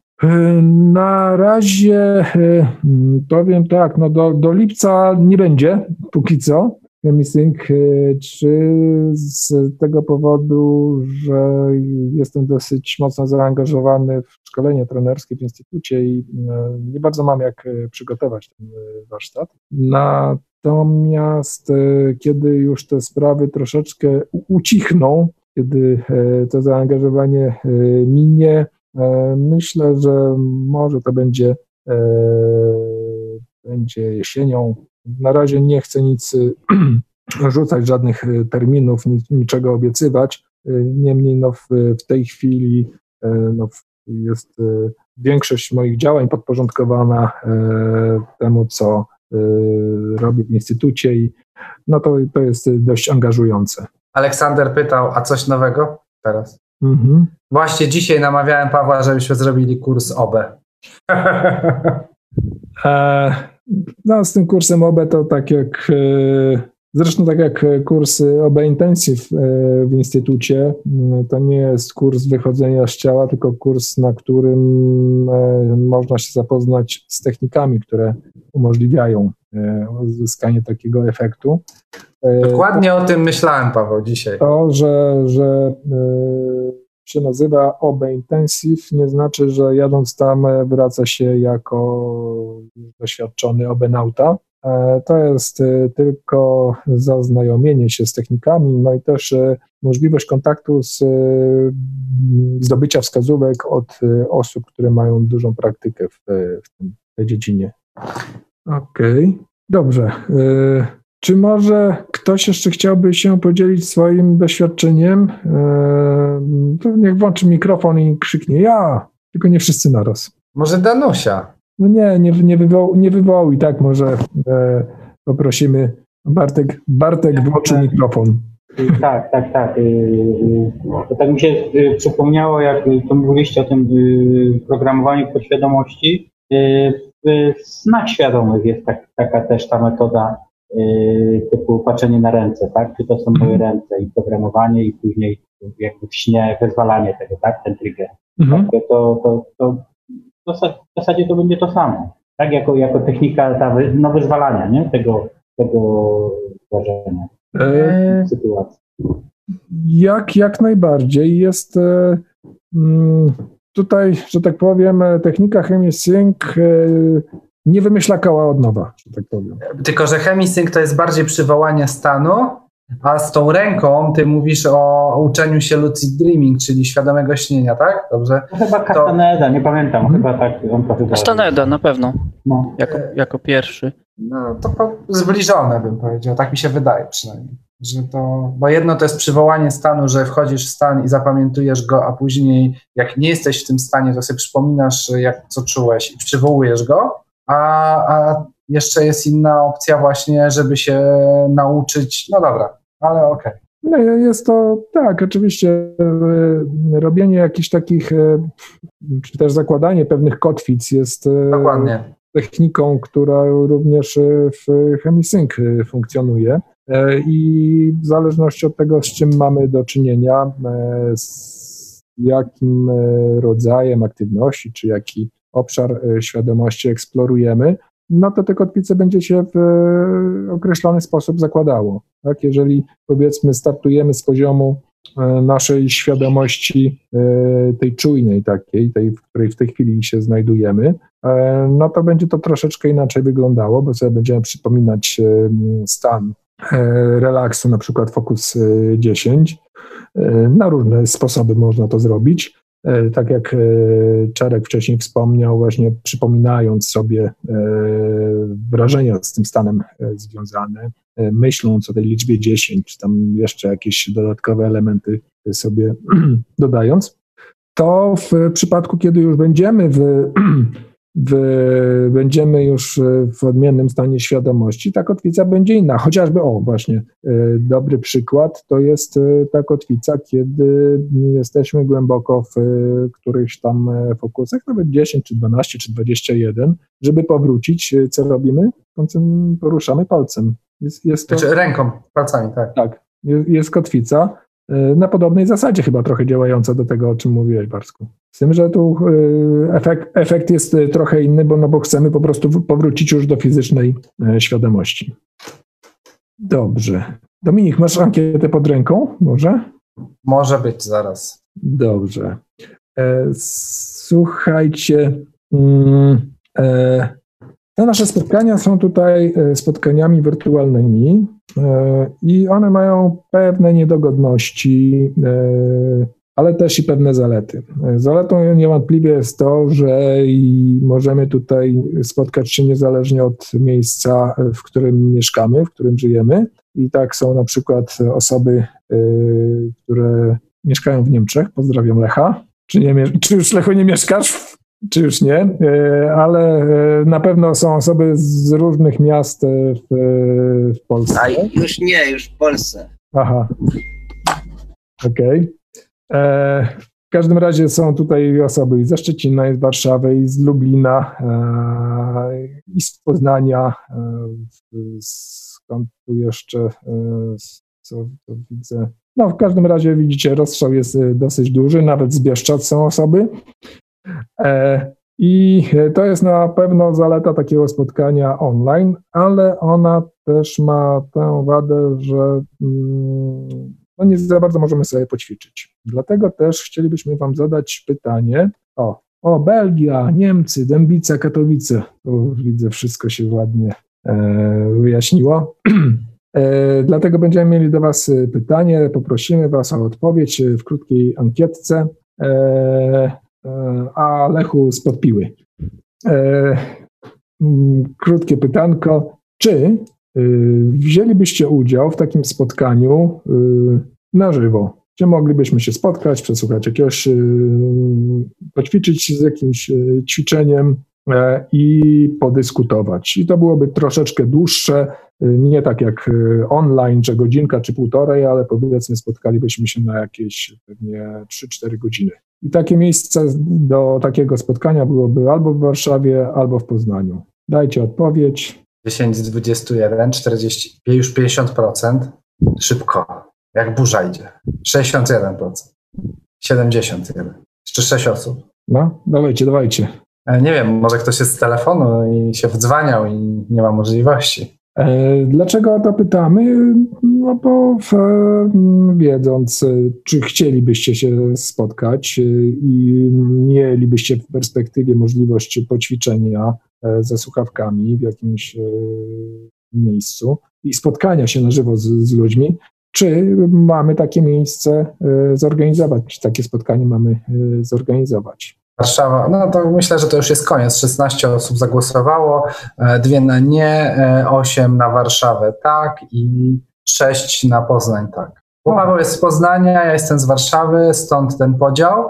Na razie powiem tak, no do, do lipca nie będzie póki co Chemisync, e, czy z tego powodu, że jestem dosyć mocno zaangażowany w szkolenie trenerskie w instytucie i e, nie bardzo mam jak przygotować ten warsztat. Natomiast kiedy już te sprawy troszeczkę ucichną, kiedy to zaangażowanie minie, E, myślę, że może to będzie, e, będzie jesienią. Na razie nie chcę nic [CLEARS THROAT] rzucać, żadnych terminów, niczego obiecywać. E, niemniej no w, w tej chwili no jest większość moich działań podporządkowana temu, co robię w instytucie i no to, to jest dość angażujące. Aleksander pytał, a coś nowego teraz? Mhm. Właśnie dzisiaj namawiałem Pawła, żebyśmy zrobili kurs OBE. [LAUGHS] E, no, z tym kursem OB to tak jak, e, zresztą tak jak kurs OB Intensive e, w instytucie, to nie jest kurs wychodzenia z ciała, tylko kurs, na którym można się zapoznać z technikami, które umożliwiają uzyskanie takiego efektu. Dokładnie o tym myślałem, Paweł, dzisiaj. To, że, że się nazywa OB Intensive, nie znaczy, że jadąc tam e, wraca się jako doświadczony obenauta. E, to jest e, tylko zaznajomienie się z technikami, no i też możliwość kontaktu z zdobycia wskazówek od osób, które mają dużą praktykę w, w, tej dziedzinie. Okej, okay. dobrze. Czy może ktoś jeszcze chciałby się podzielić swoim doświadczeniem? Eee, to niech włączy mikrofon i krzyknie ja, tylko nie wszyscy naraz. Może Danusia? No nie, nie, nie, wywoł, nie wywołał i tak może e, poprosimy Bartek, Bartek włączył mikrofon. Tak, tak, tak. Y, y, to tak mi się y, przypomniało, jak to mówiliście o tym programowaniu podświadomości. W snach świadomych jest tak, taka też ta metoda typu patrzenie na ręce, tak? Czy to są moje mhm. ręce i programowanie i później jakby w śnie wyzwalanie tego, tak? Ten trigger. Mhm. Tak? To, to, to, to, w zasadzie to będzie to samo, tak? Jako, jako technika ta, no, wyzwalania, nie? Tego, tego zdarzenia, e... sytuacji. Jak, jak najbardziej. Jest e, mm, tutaj, że tak powiem, technika ChemiSync e, nie wymyśla koła od nowa, że tak powiem. Tylko, że chemisync to jest bardziej przywołanie stanu, a z tą ręką ty mówisz o uczeniu się lucid dreaming, czyli świadomego śnienia, tak? Dobrze? No chyba Castaneda, to... nie pamiętam, hmm. chyba tak on to Castaneda na pewno, no. jako, jako pierwszy. No to zbliżone bym powiedział, tak mi się wydaje przynajmniej. Że to, bo jedno to jest przywołanie stanu, że wchodzisz w stan i zapamiętujesz go, a później jak nie jesteś w tym stanie, to sobie przypominasz, jak co czułeś i przywołujesz go, a, a jeszcze jest inna opcja właśnie, żeby się nauczyć, no dobra, ale okej. Okay. No, jest to tak, oczywiście e, robienie jakichś takich, e, czy też zakładanie pewnych kotwic jest e, Dokładnie. techniką, która również w ChemiSync funkcjonuje. I w zależności od tego, z czym mamy do czynienia, z jakim rodzajem aktywności, czy jaki obszar e, świadomości eksplorujemy, no to te kotwice będzie się w e, określony sposób zakładało. Tak? Jeżeli powiedzmy startujemy z poziomu e, naszej świadomości, tej czujnej takiej, tej, w której w tej chwili się znajdujemy, no to będzie to troszeczkę inaczej wyglądało, bo sobie będziemy przypominać stan relaksu, na przykład Focus 10. Na różne sposoby można to zrobić. E, tak jak e, Czarek wcześniej wspomniał, właśnie przypominając sobie e, wrażenia z tym stanem związane, myśląc o tej liczbie 10, czy tam jeszcze jakieś dodatkowe elementy sobie [CLEARS THROAT] dodając, to w przypadku, kiedy już będziemy w [CLEARS THROAT] w, będziemy już e, w odmiennym stanie świadomości, ta kotwica będzie inna. Chociażby, o właśnie, e, dobry przykład to jest e, ta kotwica, kiedy jesteśmy głęboko w którychś tam fokusach, nawet 10, czy 12, czy 21, żeby powrócić, co robimy? Poruszamy palcem. Jest, jest to, znaczy ręką, palcami, tak. Tak, jest kotwica na podobnej zasadzie chyba trochę działająca do tego, o czym mówiłeś, Barsku. Z tym, że tu y, efekt, efekt jest y, trochę inny, bo, no bo chcemy po prostu powrócić już do fizycznej e, świadomości. Dobrze. Dominik, masz ankietę pod ręką? Może? Może być zaraz. Dobrze. E, słuchajcie. Mm, e, te nasze spotkania są tutaj spotkaniami wirtualnymi i one mają pewne niedogodności ale też i pewne zalety. Zaletą niewątpliwie jest to, że możemy tutaj spotkać się niezależnie od miejsca, w którym mieszkamy, w którym żyjemy. I tak są na przykład osoby, y, które mieszkają w Niemczech. Pozdrawiam Lecha. Czy, nie, czy już Lecho nie mieszkasz? Czy już nie? Y, ale y, na pewno są osoby z różnych miast w, w Polsce. A już nie, już w Polsce. Aha. Okej. Okay. E, w każdym razie są tutaj osoby i ze Szczecina, i z Warszawy, i z Lublina, e, i z Poznania. E, skąd tu jeszcze, co widzę? No w każdym razie widzicie, rozstrzał jest dosyć duży, nawet z Bieszczad są osoby. I to jest na pewno zaleta takiego spotkania online, ale ona też ma tę wadę, że mm, no nie za bardzo możemy sobie poćwiczyć. Dlatego też chcielibyśmy Wam zadać pytanie o, o Belgia, Niemcy, Dębica, Katowice. Tu widzę, wszystko się ładnie e, wyjaśniło. [CLEARS THROAT] E, dlatego będziemy mieli do Was pytanie, poprosimy Was o odpowiedź w krótkiej ankietce. E, e a Lechu z Podpiły. E, krótkie pytanko. Czy wzięlibyście udział w takim spotkaniu y, na żywo, gdzie moglibyśmy się spotkać, przesłuchać jakiegoś, y, poćwiczyć z jakimś ćwiczeniem e, i podyskutować. I to byłoby troszeczkę dłuższe, nie tak jak online, że godzinka czy półtorej, ale powiedzmy spotkalibyśmy się na jakieś pewnie 3-4 godziny. I takie miejsce do takiego spotkania byłoby albo w Warszawie, albo w Poznaniu. Dajcie odpowiedź. 10 z 21, 40, już 50%. Szybko. Jak burza idzie. 61%. 71. Jeszcze 6 osób. No, dawajcie, dawajcie. E, nie wiem, może ktoś jest z telefonu i się wdzwaniał i nie ma możliwości. E, dlaczego o to pytamy? No bo wiedząc, czy chcielibyście się spotkać e, i mielibyście w perspektywie możliwość poćwiczenia E, ze słuchawkami w jakimś e, miejscu i spotkania się na żywo z, z ludźmi, czy mamy takie miejsce e, zorganizować, czy takie spotkanie mamy zorganizować. Warszawa, no to myślę, że to już jest koniec. 16 osób zagłosowało, dwie na nie, 8 na Warszawę tak i 6 na Poznań tak. Paweł jest z Poznania, ja jestem z Warszawy, stąd ten podział.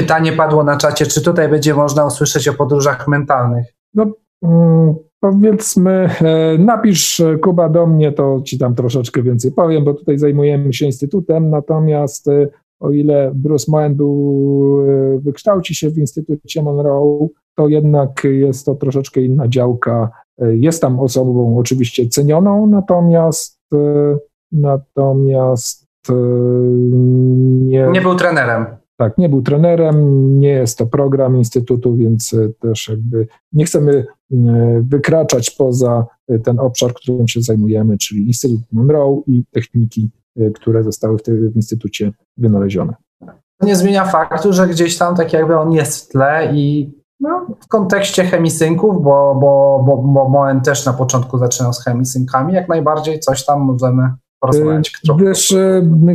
Pytanie padło na czacie, czy tutaj będzie można usłyszeć o podróżach mentalnych? No, mm, powiedzmy, e, napisz e, Kuba do mnie, to ci tam troszeczkę więcej powiem, bo tutaj zajmujemy się instytutem, natomiast e, o ile Bruce Moen był, wykształci się w Instytucie Monroe, to jednak jest to troszeczkę inna działka. Jest tam osobą oczywiście cenioną, natomiast natomiast nie... Nie był trenerem. Tak, nie był trenerem, nie jest to program Instytutu, więc e, też jakby nie chcemy e, wykraczać poza e, ten obszar, którym się zajmujemy, czyli Instytut Monroe i techniki, które zostały w, tym Instytucie wynalezione. Nie zmienia faktu, że gdzieś tam tak jakby on jest w tle i no, w kontekście chemisynków, bo, bo, bo, bo Moen też na początku zaczynał z chemisynkami, jak najbardziej coś tam możemy porozmawiać. Wiesz,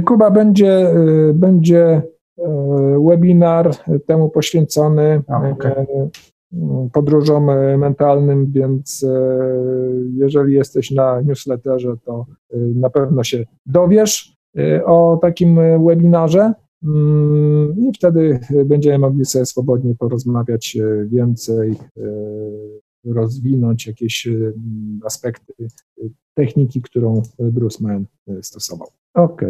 Kuba będzie, będzie webinar temu poświęcony okay. E, podróżom mentalnym, więc e, jeżeli jesteś na newsletterze, to na pewno się dowiesz o takim webinarze mm, i wtedy będziemy mogli sobie swobodnie porozmawiać więcej, rozwinąć jakieś aspekty techniki, którą Bruce Mann stosował. Ok.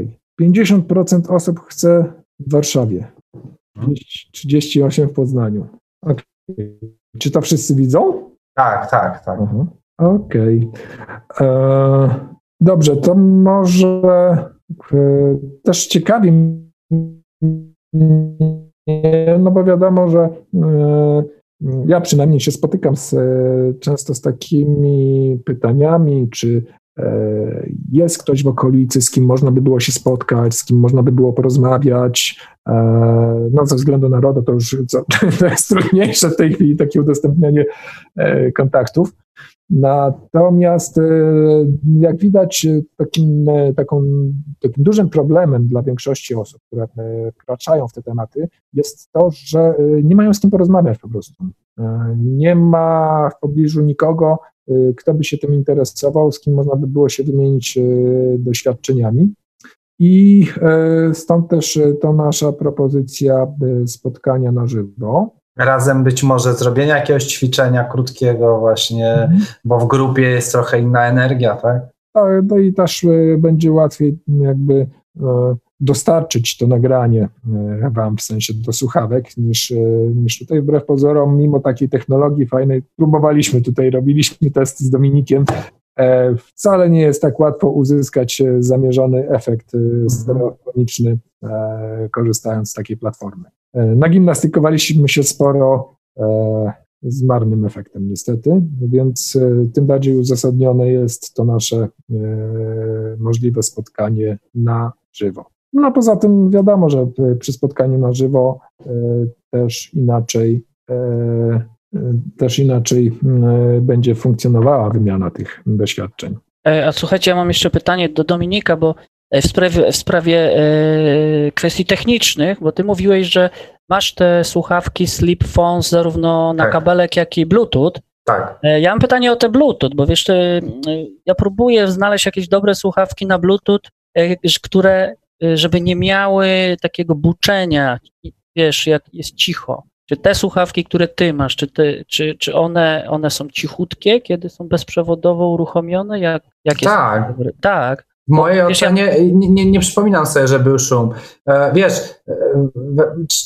50% osób chce w Warszawie, 38 w Poznaniu. Okay. Czy to wszyscy widzą? Tak, tak, tak. Okej. Okay. E, dobrze, to może e, też ciekawi no bo wiadomo, że e, ja przynajmniej się spotykam z, często z takimi pytaniami, czy E, jest ktoś w okolicy, z kim można by było się spotkać, z kim można by było porozmawiać. E, no, ze względu na RODO to już [LAUGHS] to jest trudniejsze w tej chwili takie udostępnianie e, kontaktów. Natomiast jak widać, takim, taką, takim dużym problemem dla większości osób, które wkraczają w te tematy, jest to, że nie mają z kim porozmawiać po prostu. Nie ma w pobliżu nikogo, kto by się tym interesował, z kim można by było się wymienić y, doświadczeniami. I y, stąd też to nasza propozycja spotkania na żywo. Razem być może zrobienia jakiegoś ćwiczenia krótkiego właśnie, mhm. bo w grupie jest trochę inna energia, tak? No i też będzie łatwiej jakby dostarczyć to nagranie Wam w sensie do słuchawek, niż, niż tutaj wbrew pozorom, mimo takiej technologii fajnej, próbowaliśmy tutaj, robiliśmy test z Dominikiem, Wcale nie jest tak łatwo uzyskać zamierzony efekt mhm. stereofoniczny, korzystając z takiej platformy. Nagimnastykowaliśmy się sporo z marnym efektem niestety, więc e, tym bardziej uzasadnione jest to nasze e, możliwe spotkanie na żywo. No poza tym wiadomo, że przy spotkaniu na żywo e, też inaczej też inaczej będzie funkcjonowała wymiana tych doświadczeń. A słuchajcie, ja mam jeszcze pytanie do Dominika, bo w sprawie, w sprawie kwestii technicznych, bo ty mówiłeś, że masz te słuchawki Sleep Phones zarówno na tak. kabelek, jak i Bluetooth. Tak. E, ja mam pytanie o te Bluetooth, bo wiesz, ja próbuję znaleźć jakieś dobre słuchawki na Bluetooth, e, które, e, żeby nie miały takiego buczenia, wiesz, jak jest cicho. Czy te słuchawki, które ty masz, czy, ty, czy, czy one, one są cichutkie, kiedy są bezprzewodowo uruchomione? Jak, jak tak. Jest tak. W mojej wiesz, ocenie ja... nie, nie, nie, przypominam sobie, że był szum. E, wiesz, e,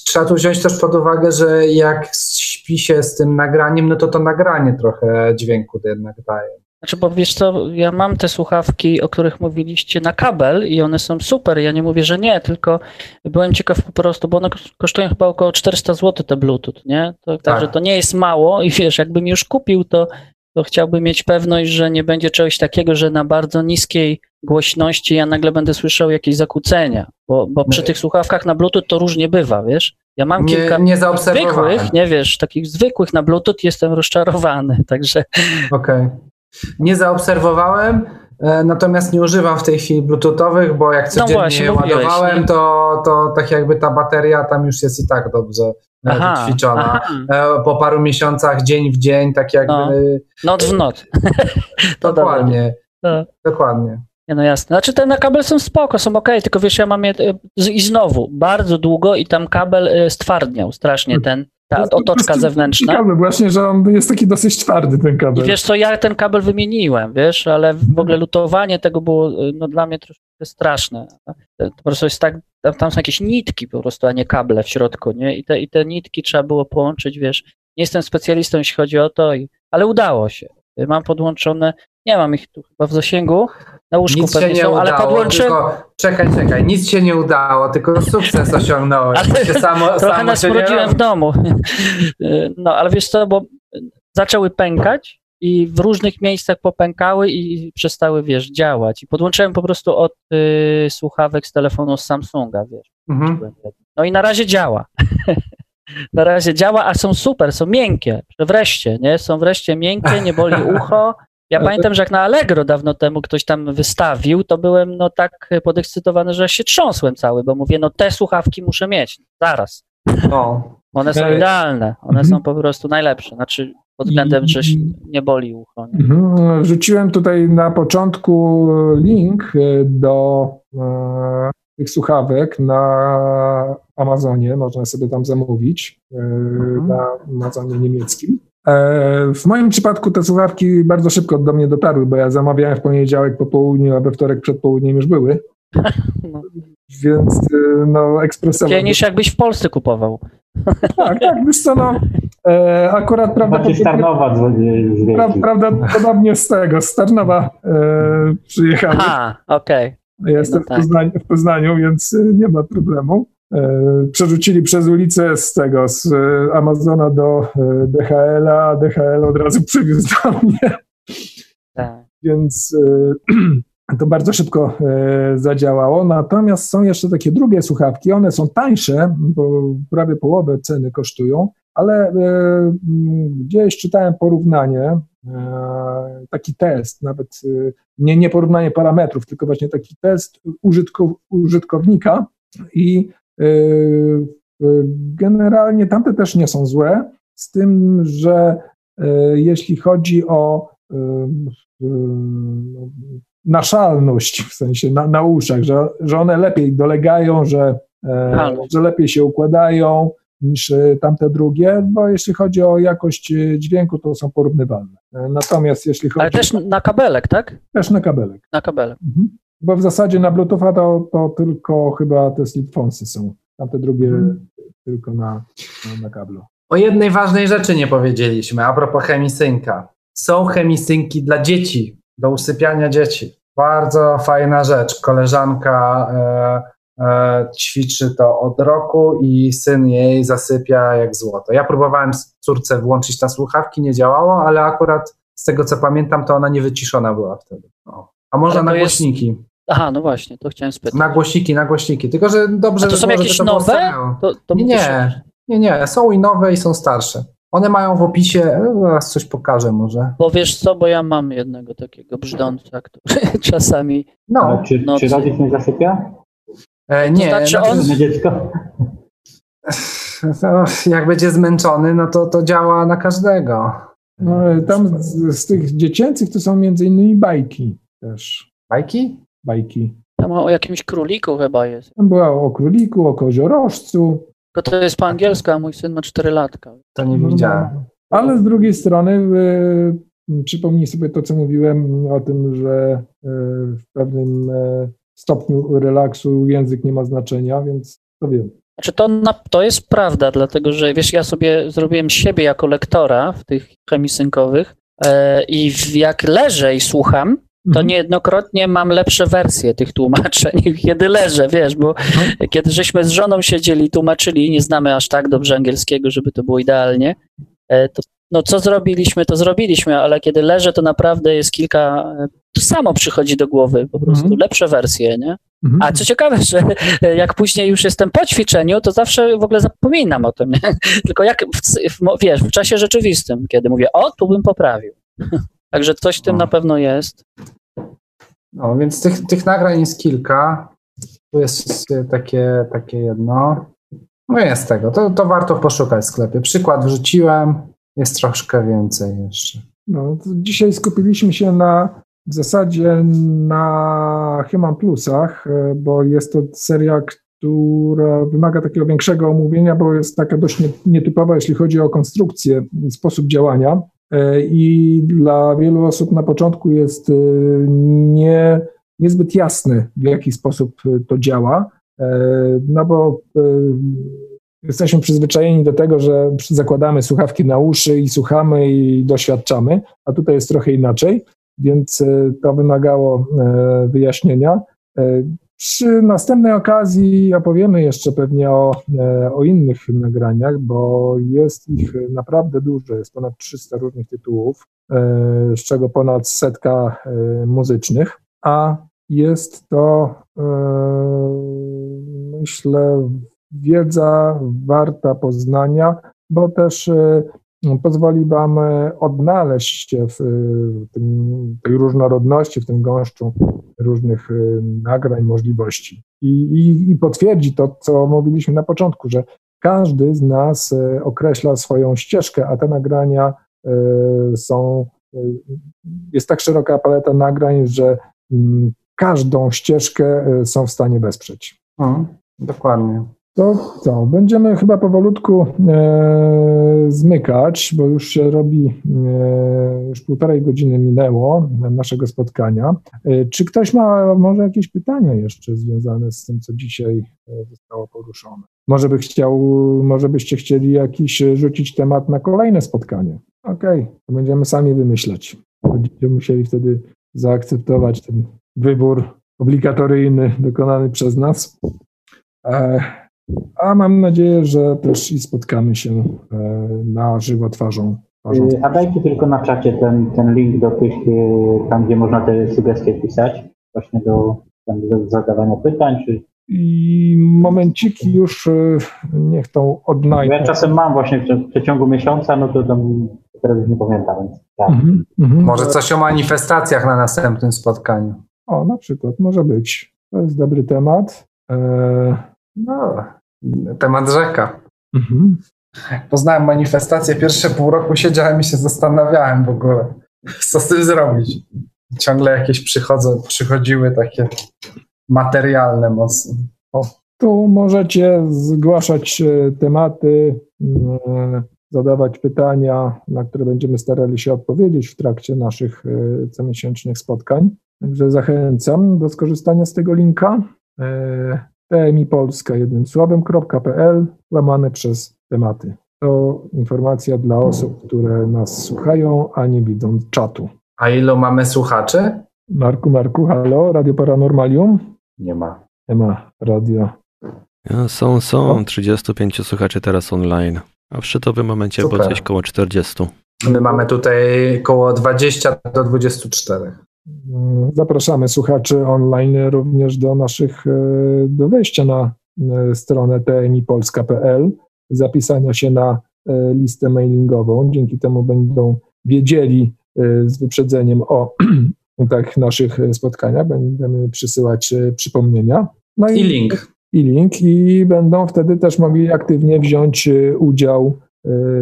trzeba tu wziąć też pod uwagę, że jak śpi się z tym nagraniem, no to to nagranie trochę dźwięku jednak daje. Znaczy, bo wiesz co, ja mam te słuchawki, o których mówiliście na kabel i one są super. Ja nie mówię, że nie, tylko byłem ciekaw po prostu, bo one kosztują chyba około 400 zł te Bluetooth, nie? To, tak. Także to nie jest mało i wiesz, jakbym już kupił, to, to chciałbym mieć pewność, że nie będzie czegoś takiego, że na bardzo niskiej głośności ja nagle będę słyszał jakieś zakłócenia, bo, bo przy tych słuchawkach na Bluetooth to różnie bywa, wiesz? Ja mam nie, kilka nie zwykłych, nie wiesz, takich zwykłych na Bluetooth jestem rozczarowany, [LAUGHS] także... Okej. Okay. Nie zaobserwowałem, e, natomiast nie używam w tej chwili bluetoothowych, bo jak no codziennie no właśnie, ładowałem, to, to tak jakby ta bateria tam już jest i tak dobrze e, aha. E, po paru miesiącach, dzień w dzień, tak jakby... No, not w not. [LAUGHS] Dokładnie. No. Dokładnie. Nie, no jasne. Znaczy te na kabel są spoko, są ok, tylko wiesz, ja mam je i znowu bardzo długo i tam kabel stwardniał strasznie, ten ta otoczka zewnętrzna. Ciekawe właśnie, że on jest taki dosyć twardy ten kabel. I wiesz co, ja ten kabel wymieniłem, wiesz, ale w ogóle lutowanie tego było no, dla mnie troszkę straszne. Po prostu jest tak, tam, są jakieś nitki po prostu, a nie kable w środku, nie? I te, i te nitki trzeba było połączyć, wiesz. Nie jestem specjalistą, jeśli chodzi o to, i, ale udało się. Mam podłączone, nie mam ich tu chyba w zasięgu, na łóżku nic pewnie się nie są, udało, ale podłączyłem... Tylko, czekaj, czekaj, nic się nie udało, tylko sukces osiągnąłeś. samo, [LAUGHS] trochę samo nas urodziłem w domu. [LAUGHS] No, ale wiesz co, bo zaczęły pękać i w różnych miejscach popękały i przestały, wiesz, działać. I podłączyłem po prostu od y, słuchawek z telefonu z Samsunga, wiesz. Mhm. No i na razie działa. [LAUGHS] na razie działa, a są super, są miękkie. Wreszcie, nie? Są wreszcie miękkie, nie boli ucho. Ja pamiętam, że jak na Allegro dawno temu ktoś tam wystawił, to byłem no tak podekscytowany, że się trząsłem cały, bo mówię, no te słuchawki muszę mieć, zaraz. No. One są idealne, one są po prostu najlepsze, znaczy pod względem, że nie boli ucho. Nie? Mhm. Wrzuciłem tutaj na początku link e, do e, tych słuchawek na Amazonie, można sobie tam zamówić, e, mhm. na Amazonie niemieckim. E, w moim przypadku te słuchawki bardzo szybko do mnie dotarły, bo ja zamawiałem w poniedziałek po południu, a we wtorek przed południem już były. [LAUGHS] No. Więc e, no ekspresowo. Lepiej niż jakbyś w Polsce kupował. Tak, tak, wiesz co, no e, akurat prawdopodobnie... Starnowa pra, Prawdopodobnie z tego, z Tarnowa e, przyjechałem. A, okej. Okay. jestem no tak. w, Poznaniu, w Poznaniu, więc nie ma problemu. E, przerzucili przez ulicę z tego, z e, Amazona do e, DHL-a, a DHL od razu przywiózł do mnie. Tak. Więc [CLEARS THROAT] to bardzo szybko zadziałało. Natomiast są jeszcze takie drugie słuchawki, one są tańsze, bo prawie połowę ceny kosztują, ale gdzieś czytałem porównanie, taki test, nawet nie, nie porównanie parametrów, tylko właśnie taki test użytkownika i generalnie tamte też nie są złe, z tym, że yy, jeśli chodzi o naszalność, w sensie na, na uszach, że, że one lepiej dolegają, że, że lepiej się układają niż tamte drugie, bo jeśli chodzi o jakość dźwięku, to są porównywalne. Natomiast jeśli chodzi... Ale też na kabelek, tak? Też na kabelek. Na kabelek. Mhm. Bo w zasadzie na Bluetootha to, to tylko chyba te slipfonsy są. Tamte drugie Mhm. tylko na, na, na kablu. O jednej ważnej rzeczy nie powiedzieliśmy, a propos chemisynka. Są chemisynki dla dzieci, do usypiania dzieci. Bardzo fajna rzecz. Koleżanka e, e, ćwiczy to od roku i syn jej zasypia jak złoto. Ja próbowałem córce włączyć na słuchawki, nie działało, ale akurat z tego co pamiętam, to ona nie wyciszona była wtedy. O. A można Ale to. Aha, no właśnie, to chciałem spytać. Na głośniki, na głośniki. Tylko, że dobrze A to są jakieś to nowe? To, to Nie, nie, nie, nie. Są i nowe, i są starsze. One mają w opisie, e, zaraz coś pokażę może. Bo wiesz co, bo ja mam jednego takiego brzdąca, który [LAUGHS] czasami... No, Ale czy, no, czy rodzic nie zasypia? e, nie, znaczy znaczy, on- Na dziecko? to [LAUGHS] jak będzie zmęczony, no to to działa na każdego. No, tam z, z tych dziecięcych to są między innymi bajki też. Bajki? Bajki. Tam o jakimś króliku chyba jest. Tam była o króliku, o koziorożcu. Tylko to jest po angielsku, a mój syn ma 4 latka. To nie No, widziałem. Ale z drugiej strony y, przypomnij sobie to, co mówiłem o tym, że y, w pewnym y, stopniu relaksu język nie ma znaczenia, więc to wiem. Znaczy to, na, to jest prawda, dlatego że wiesz, ja sobie zrobiłem siebie jako lektora w tych chemisynkowych e, i w, jak leżę i słucham, to Mhm. niejednokrotnie mam lepsze wersje tych tłumaczeń, [LAUGHS] kiedy leżę, wiesz, bo kiedy żeśmy z żoną siedzieli i tłumaczyli, nie znamy aż tak dobrze angielskiego, żeby to było idealnie, e, to no co zrobiliśmy, to zrobiliśmy, ale kiedy leżę, to naprawdę jest kilka, e, to samo przychodzi do głowy, po prostu Mhm. lepsze wersje, nie? Mhm. A co ciekawe, że [LAUGHS] jak później już jestem po ćwiczeniu, to zawsze w ogóle zapominam o tym. Nie? [LAUGHS] Tylko jak, w, w, wiesz, w czasie rzeczywistym, kiedy mówię, o, tu bym poprawił. Także coś w tym No. na pewno jest. No, więc tych, tych nagrań jest kilka. Tu jest takie, takie jedno. No jest tego. To, to warto poszukać w sklepie. Przykład wrzuciłem. Jest troszkę więcej jeszcze. No, dzisiaj skupiliśmy się na w zasadzie na Human Plusach, e, bo jest to seria, która wymaga takiego większego omówienia, bo jest taka dość nie- nietypowa, jeśli chodzi o konstrukcję, sposób działania. E, I dla wielu osób na początku jest e, nie, niezbyt jasne, w jaki sposób to działa. E, No bo jesteśmy przyzwyczajeni do tego, że zakładamy słuchawki na uszy i słuchamy i doświadczamy, a tutaj jest trochę inaczej, więc to wymagało wyjaśnienia. Przy następnej okazji opowiemy jeszcze pewnie o, e, o innych nagraniach, bo jest ich naprawdę dużo, jest ponad 300 różnych tytułów, e, z czego ponad setka e, muzycznych, a jest to myślę wiedza warta poznania, bo też pozwoli Wam e, odnaleźć się w, e, tym, tej różnorodności, w tym gąszczu różnych e, nagrań, możliwości. I, i, I potwierdzi to, co mówiliśmy na początku, że każdy z nas określa swoją ścieżkę, a te nagrania są, jest tak szeroka paleta nagrań, że mm, każdą ścieżkę są w stanie wesprzeć. Mhm, dokładnie. To co, będziemy chyba powolutku e, zmykać, bo już się robi, e, już półtorej godziny minęło naszego spotkania. E, czy ktoś ma może jakieś pytania jeszcze związane z tym, co dzisiaj e, zostało poruszone? Może by chciał, może byście chcieli jakiś e, rzucić temat na kolejne spotkanie? Okej, to będziemy sami wymyślać. Będziemy musieli wtedy zaakceptować ten wybór obligatoryjny dokonany przez nas. E, A mam nadzieję, że też i spotkamy się e, na żywo twarzą. twarzą. Y, A dajcie tylko na czacie ten, ten link do tych, y, tam gdzie można te sugestie pisać, właśnie do, tam do zadawania pytań, czy I momenciki już e, niech tą odnajdę. ja czasem mam właśnie w, przeciągu miesiąca, no to tam teraz już nie pamiętam, więc tak. Mhm, mhm. Może coś o manifestacjach na następnym spotkaniu. O, na przykład, może być. To jest dobry temat. E, No, temat rzeka. mhm. Poznałem manifestację, pierwsze pół roku siedziałem i się zastanawiałem w ogóle, co z tym zrobić. Ciągle jakieś przychodzą, przychodziły takie materialne mocno. Tu możecie zgłaszać e, tematy, e, zadawać pytania, na które będziemy starali się odpowiedzieć w trakcie naszych e, comiesięcznych spotkań. Także zachęcam do skorzystania z tego linka. TMI Polska jednym słowem.pl łamane przez tematy. To informacja dla osób, które nas słuchają, a nie widzą czatu. A ilu mamy słuchaczy? Marku, Marku, halo, Radio Paranormalium? Nie ma. Nie ma radio. Ja, są, są. 35 słuchaczy teraz online. A w szczytowym momencie Super. było coś koło 40. My mamy tutaj około 20 do 24. Zapraszamy słuchaczy online również do naszych, e, do wejścia na e, stronę tmipolska.pl, zapisania się na e, listę mailingową. Dzięki temu będą wiedzieli z wyprzedzeniem o [CLEARS THROAT] tak naszych spotkaniach. Będziemy przysyłać przypomnienia. No I link. i link i będą wtedy też mogli aktywnie wziąć udział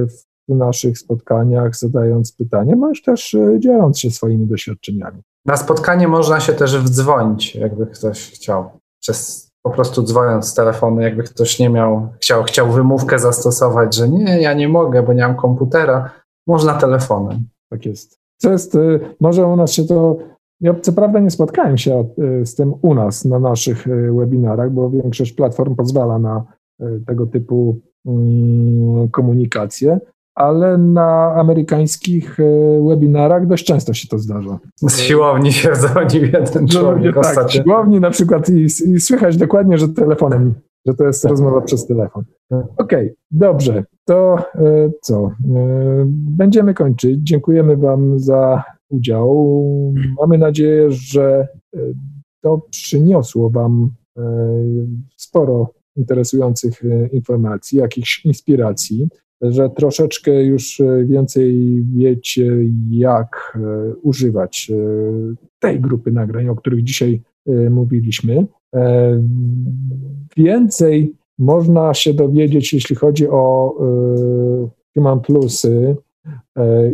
w naszych spotkaniach, zadając pytania, bądź też e, dzieląc się swoimi doświadczeniami. Na spotkanie można się też wdzwonić, jakby ktoś chciał. Przez po prostu dzwoniąc z telefonu, jakby ktoś nie miał, chciał, chciał wymówkę zastosować, że nie, ja nie mogę, bo nie mam komputera. Można telefonem. Tak jest. Co jest, y, może u nas się to, ja co prawda nie spotkałem się y, z tym u nas na naszych webinarach, bo większość platform pozwala na tego typu mm, komunikację, ale na amerykańskich y, webinarach dość często się to zdarza. Z siłowni się dzwonił jeden człowiek tak, w ostatnio. siłowni na przykład i, i słychać dokładnie, że telefonem, że to jest rozmowa przez telefon. Okej, dobrze, to e, co? E, Będziemy kończyć. Dziękujemy Wam za udział. Mamy nadzieję, że e, to przyniosło Wam e, sporo interesujących e, informacji, jakichś inspiracji, że troszeczkę już e, więcej wiecie, jak e, używać e, tej grupy nagrań, o których dzisiaj mówiliśmy. Więcej można się dowiedzieć, jeśli chodzi o Human Plusy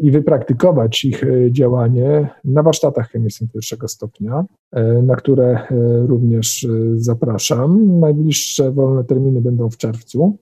i wypraktykować ich działanie na warsztatach chemii pierwszego stopnia, na które również zapraszam. Najbliższe wolne terminy będą w czerwcu.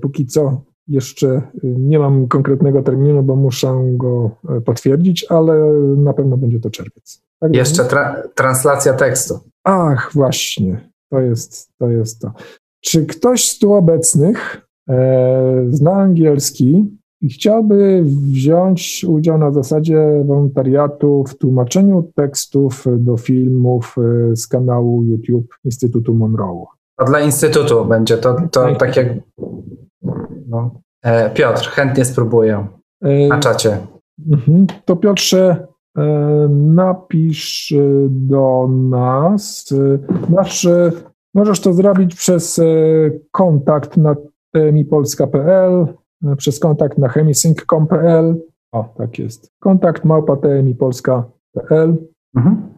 Póki co jeszcze e, nie mam konkretnego terminu, bo muszę go e, potwierdzić, ale na pewno będzie to czerwiec. Tak Jeszcze tra- translacja tekstu. Ach, właśnie, to jest to. Jest to. Czy ktoś z tu obecnych e, zna angielski i chciałby wziąć udział na zasadzie wolontariatu w tłumaczeniu tekstów do filmów e, z kanału YouTube Instytutu Monroe? To dla Instytutu będzie to, to tak jak. No. E, Piotr, chętnie spróbuję E, na czacie. Mhm. To Piotrze, e, napisz do nas. Masz, e, możesz to zrobić przez kontakt na tmipolska.pl, przez kontakt na chemisync.com.pl. O, tak jest. Kontakt małpa tmipolska.pl. Mhm.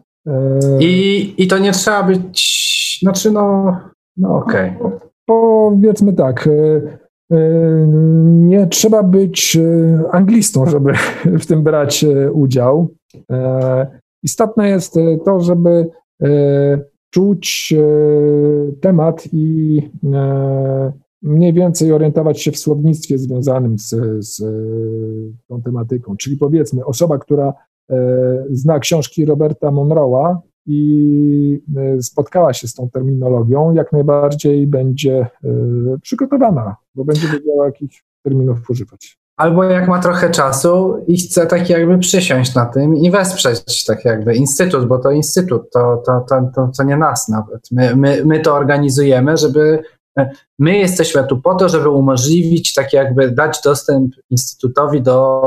I, I to nie trzeba być. Znaczy, no. No okej. Powiedzmy tak, nie trzeba być e, anglistą, żeby [LAUGHS] w tym brać e, udział. E, Istotne jest e, to, żeby e, czuć e, temat i e, mniej więcej orientować się w słownictwie związanym z, z e, tą tematyką. Czyli powiedzmy, osoba, która e, zna książki Roberta Monroe'a i e, spotkała się z tą terminologią, jak najbardziej będzie e, przygotowana, bo będzie wiedziała, jakich terminów używać. Albo jak ma trochę czasu i chce tak jakby przysiąść na tym i wesprzeć tak jakby instytut, bo to instytut, to, to, to, to, to nie nas nawet. My, my, my to organizujemy, żeby my jesteśmy tu po to, żeby umożliwić tak jakby dać dostęp instytutowi do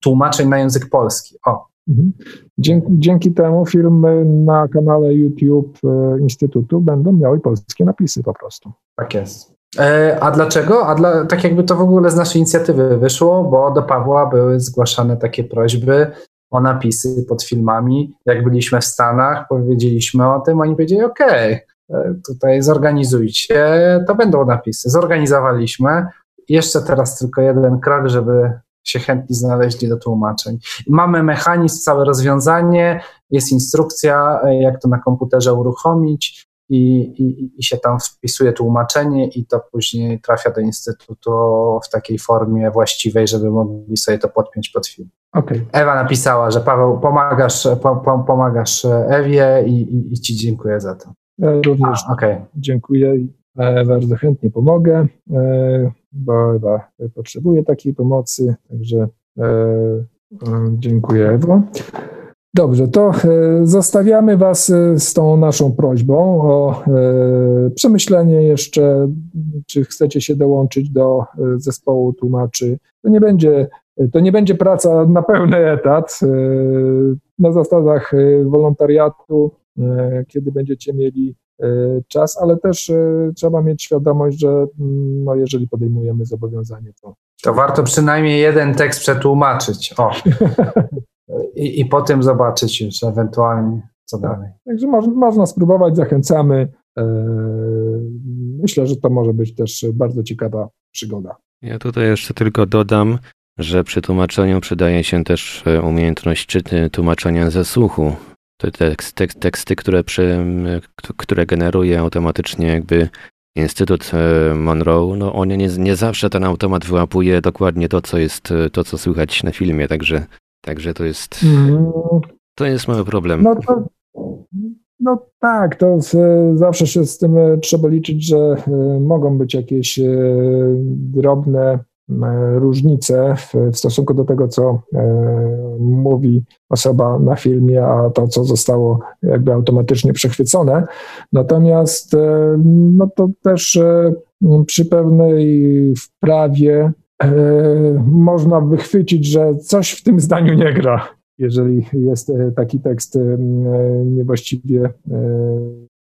tłumaczeń na język polski. O, Mhm. Dzięki, dzięki temu filmy na kanale YouTube e, Instytutu będą miały polskie napisy po prostu. tak jest. E, A dlaczego? A dla, tak jakby to w ogóle z naszej inicjatywy wyszło, bo do Pawła były zgłaszane takie prośby o napisy pod filmami. Jak byliśmy w Stanach, powiedzieliśmy o tym, oni powiedzieli, okej, e, tutaj zorganizujcie, to będą napisy. Zorganizowaliśmy. Jeszcze teraz tylko jeden krok, żeby się chętni znaleźli do tłumaczeń. Mamy mechanizm, całe rozwiązanie, jest instrukcja, e, jak to na komputerze uruchomić. i, i, i się tam wpisuje tłumaczenie i to później trafia do Instytutu w takiej formie właściwej, żeby mogli sobie to podpiąć pod film. Okej. Ewa napisała, że Paweł pomagasz, po, po, pomagasz Ewie i, i, i ci dziękuję za to. Ja również A, Okej. dziękuję bardzo chętnie pomogę, e, bo Ewa potrzebuje takiej pomocy, także e, e, dziękuję Ewo. Dobrze, to e, zostawiamy Was e, z tą naszą prośbą o e, przemyślenie jeszcze, czy chcecie się dołączyć do e, zespołu tłumaczy. To nie będzie, to nie będzie praca na pełny etat, e, na zasadach e, wolontariatu, e, kiedy będziecie mieli e, czas, ale też e, trzeba mieć świadomość, że mm, no, jeżeli podejmujemy zobowiązanie, to To warto przynajmniej jeden tekst przetłumaczyć. O. [LAUGHS] I, I potem zobaczyć już ewentualnie, co dalej. Także moż, można spróbować, zachęcamy. E, Myślę, że to może być też bardzo ciekawa przygoda. Ja tutaj jeszcze tylko dodam, że przy tłumaczeniu przydaje się też umiejętność czyty, tłumaczenia ze słuchu. Te tekst, tekst, teksty, które, przy, które generuje automatycznie jakby Instytut e, Monroe, no on nie, nie zawsze ten automat wyłapuje dokładnie to, co jest, e, to, co słychać na filmie, także, także to jest, Mm, to jest mały problem. No to, no tak, to z, zawsze się z tym e, trzeba liczyć, że e, mogą być jakieś e, drobne e, różnice w, w stosunku do tego, co e, mówi osoba na filmie, a to, co zostało jakby automatycznie przechwycone. Natomiast e, no to też e, przy pewnej wprawie e, można wychwycić, że coś w tym zdaniu nie gra jeżeli jest e, taki tekst e, niewłaściwie e,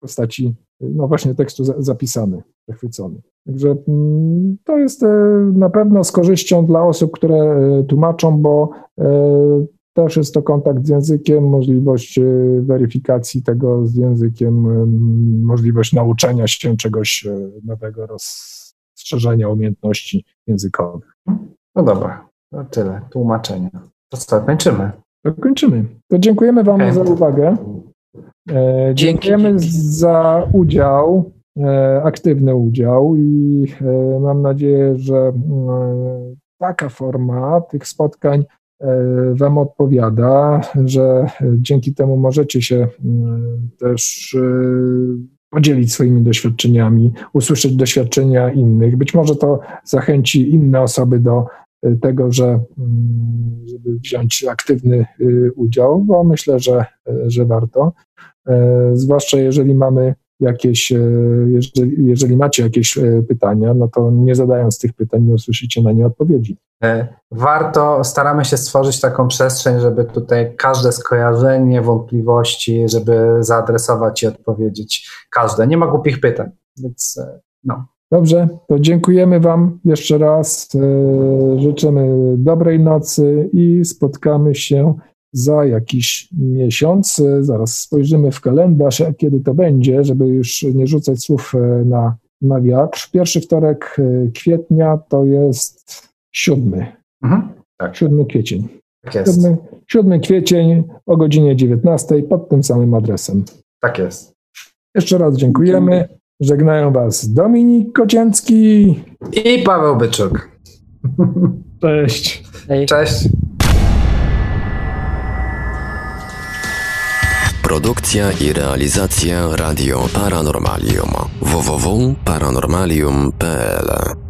postaci, no właśnie tekstu za- zapisany, zachwycony. Także mm, to jest e, na pewno z korzyścią dla osób, które e, tłumaczą, bo e, też jest to kontakt z językiem, możliwość weryfikacji tego z językiem, em, możliwość nauczenia się czegoś nowego, rozszerzenia umiejętności językowych. No dobra, to tyle. Tłumaczenia. To co, kończymy. To kończymy. To dziękujemy Wam Okej. za uwagę. E, Dzięki, dziękujemy dzięki. za udział, e, aktywny udział i e, mam nadzieję, że taka forma tych spotkań Wam odpowiada, że dzięki temu możecie się mm, też podzielić swoimi doświadczeniami, usłyszeć doświadczenia innych. Być może to zachęci inne osoby do tego, że mm, żeby wziąć aktywny y, udział, bo myślę, że, że warto. Zwłaszcza jeżeli mamy jakieś, jeżeli, jeżeli macie jakieś pytania, no to nie zadając tych pytań, nie usłyszycie na nie odpowiedzi. Warto, staramy się stworzyć taką przestrzeń, żeby tutaj każde skojarzenie, wątpliwości, żeby zaadresować i odpowiedzieć każde. Nie ma głupich pytań, więc no. Dobrze, to dziękujemy Wam jeszcze raz. e, Życzymy dobrej nocy i spotkamy się za jakiś miesiąc. E, Zaraz spojrzymy w kalendarz, kiedy to będzie, żeby już nie rzucać słów e, na, na wiatr. Pierwszy wtorek kwietnia to jest siódmy, Mhm. siódmy kwiecień. Tak jest. Siódmy, siódmy kwiecień o godzinie 19 pod tym samym adresem. Tak jest. Jeszcze raz dziękujemy. Żegnają Was Dominik Kocięcki. I Paweł Byczuk. [LAUGHS] Cześć. Ej. Cześć. Produkcja i realizacja Radio Paranormalium www.paranormalium.pl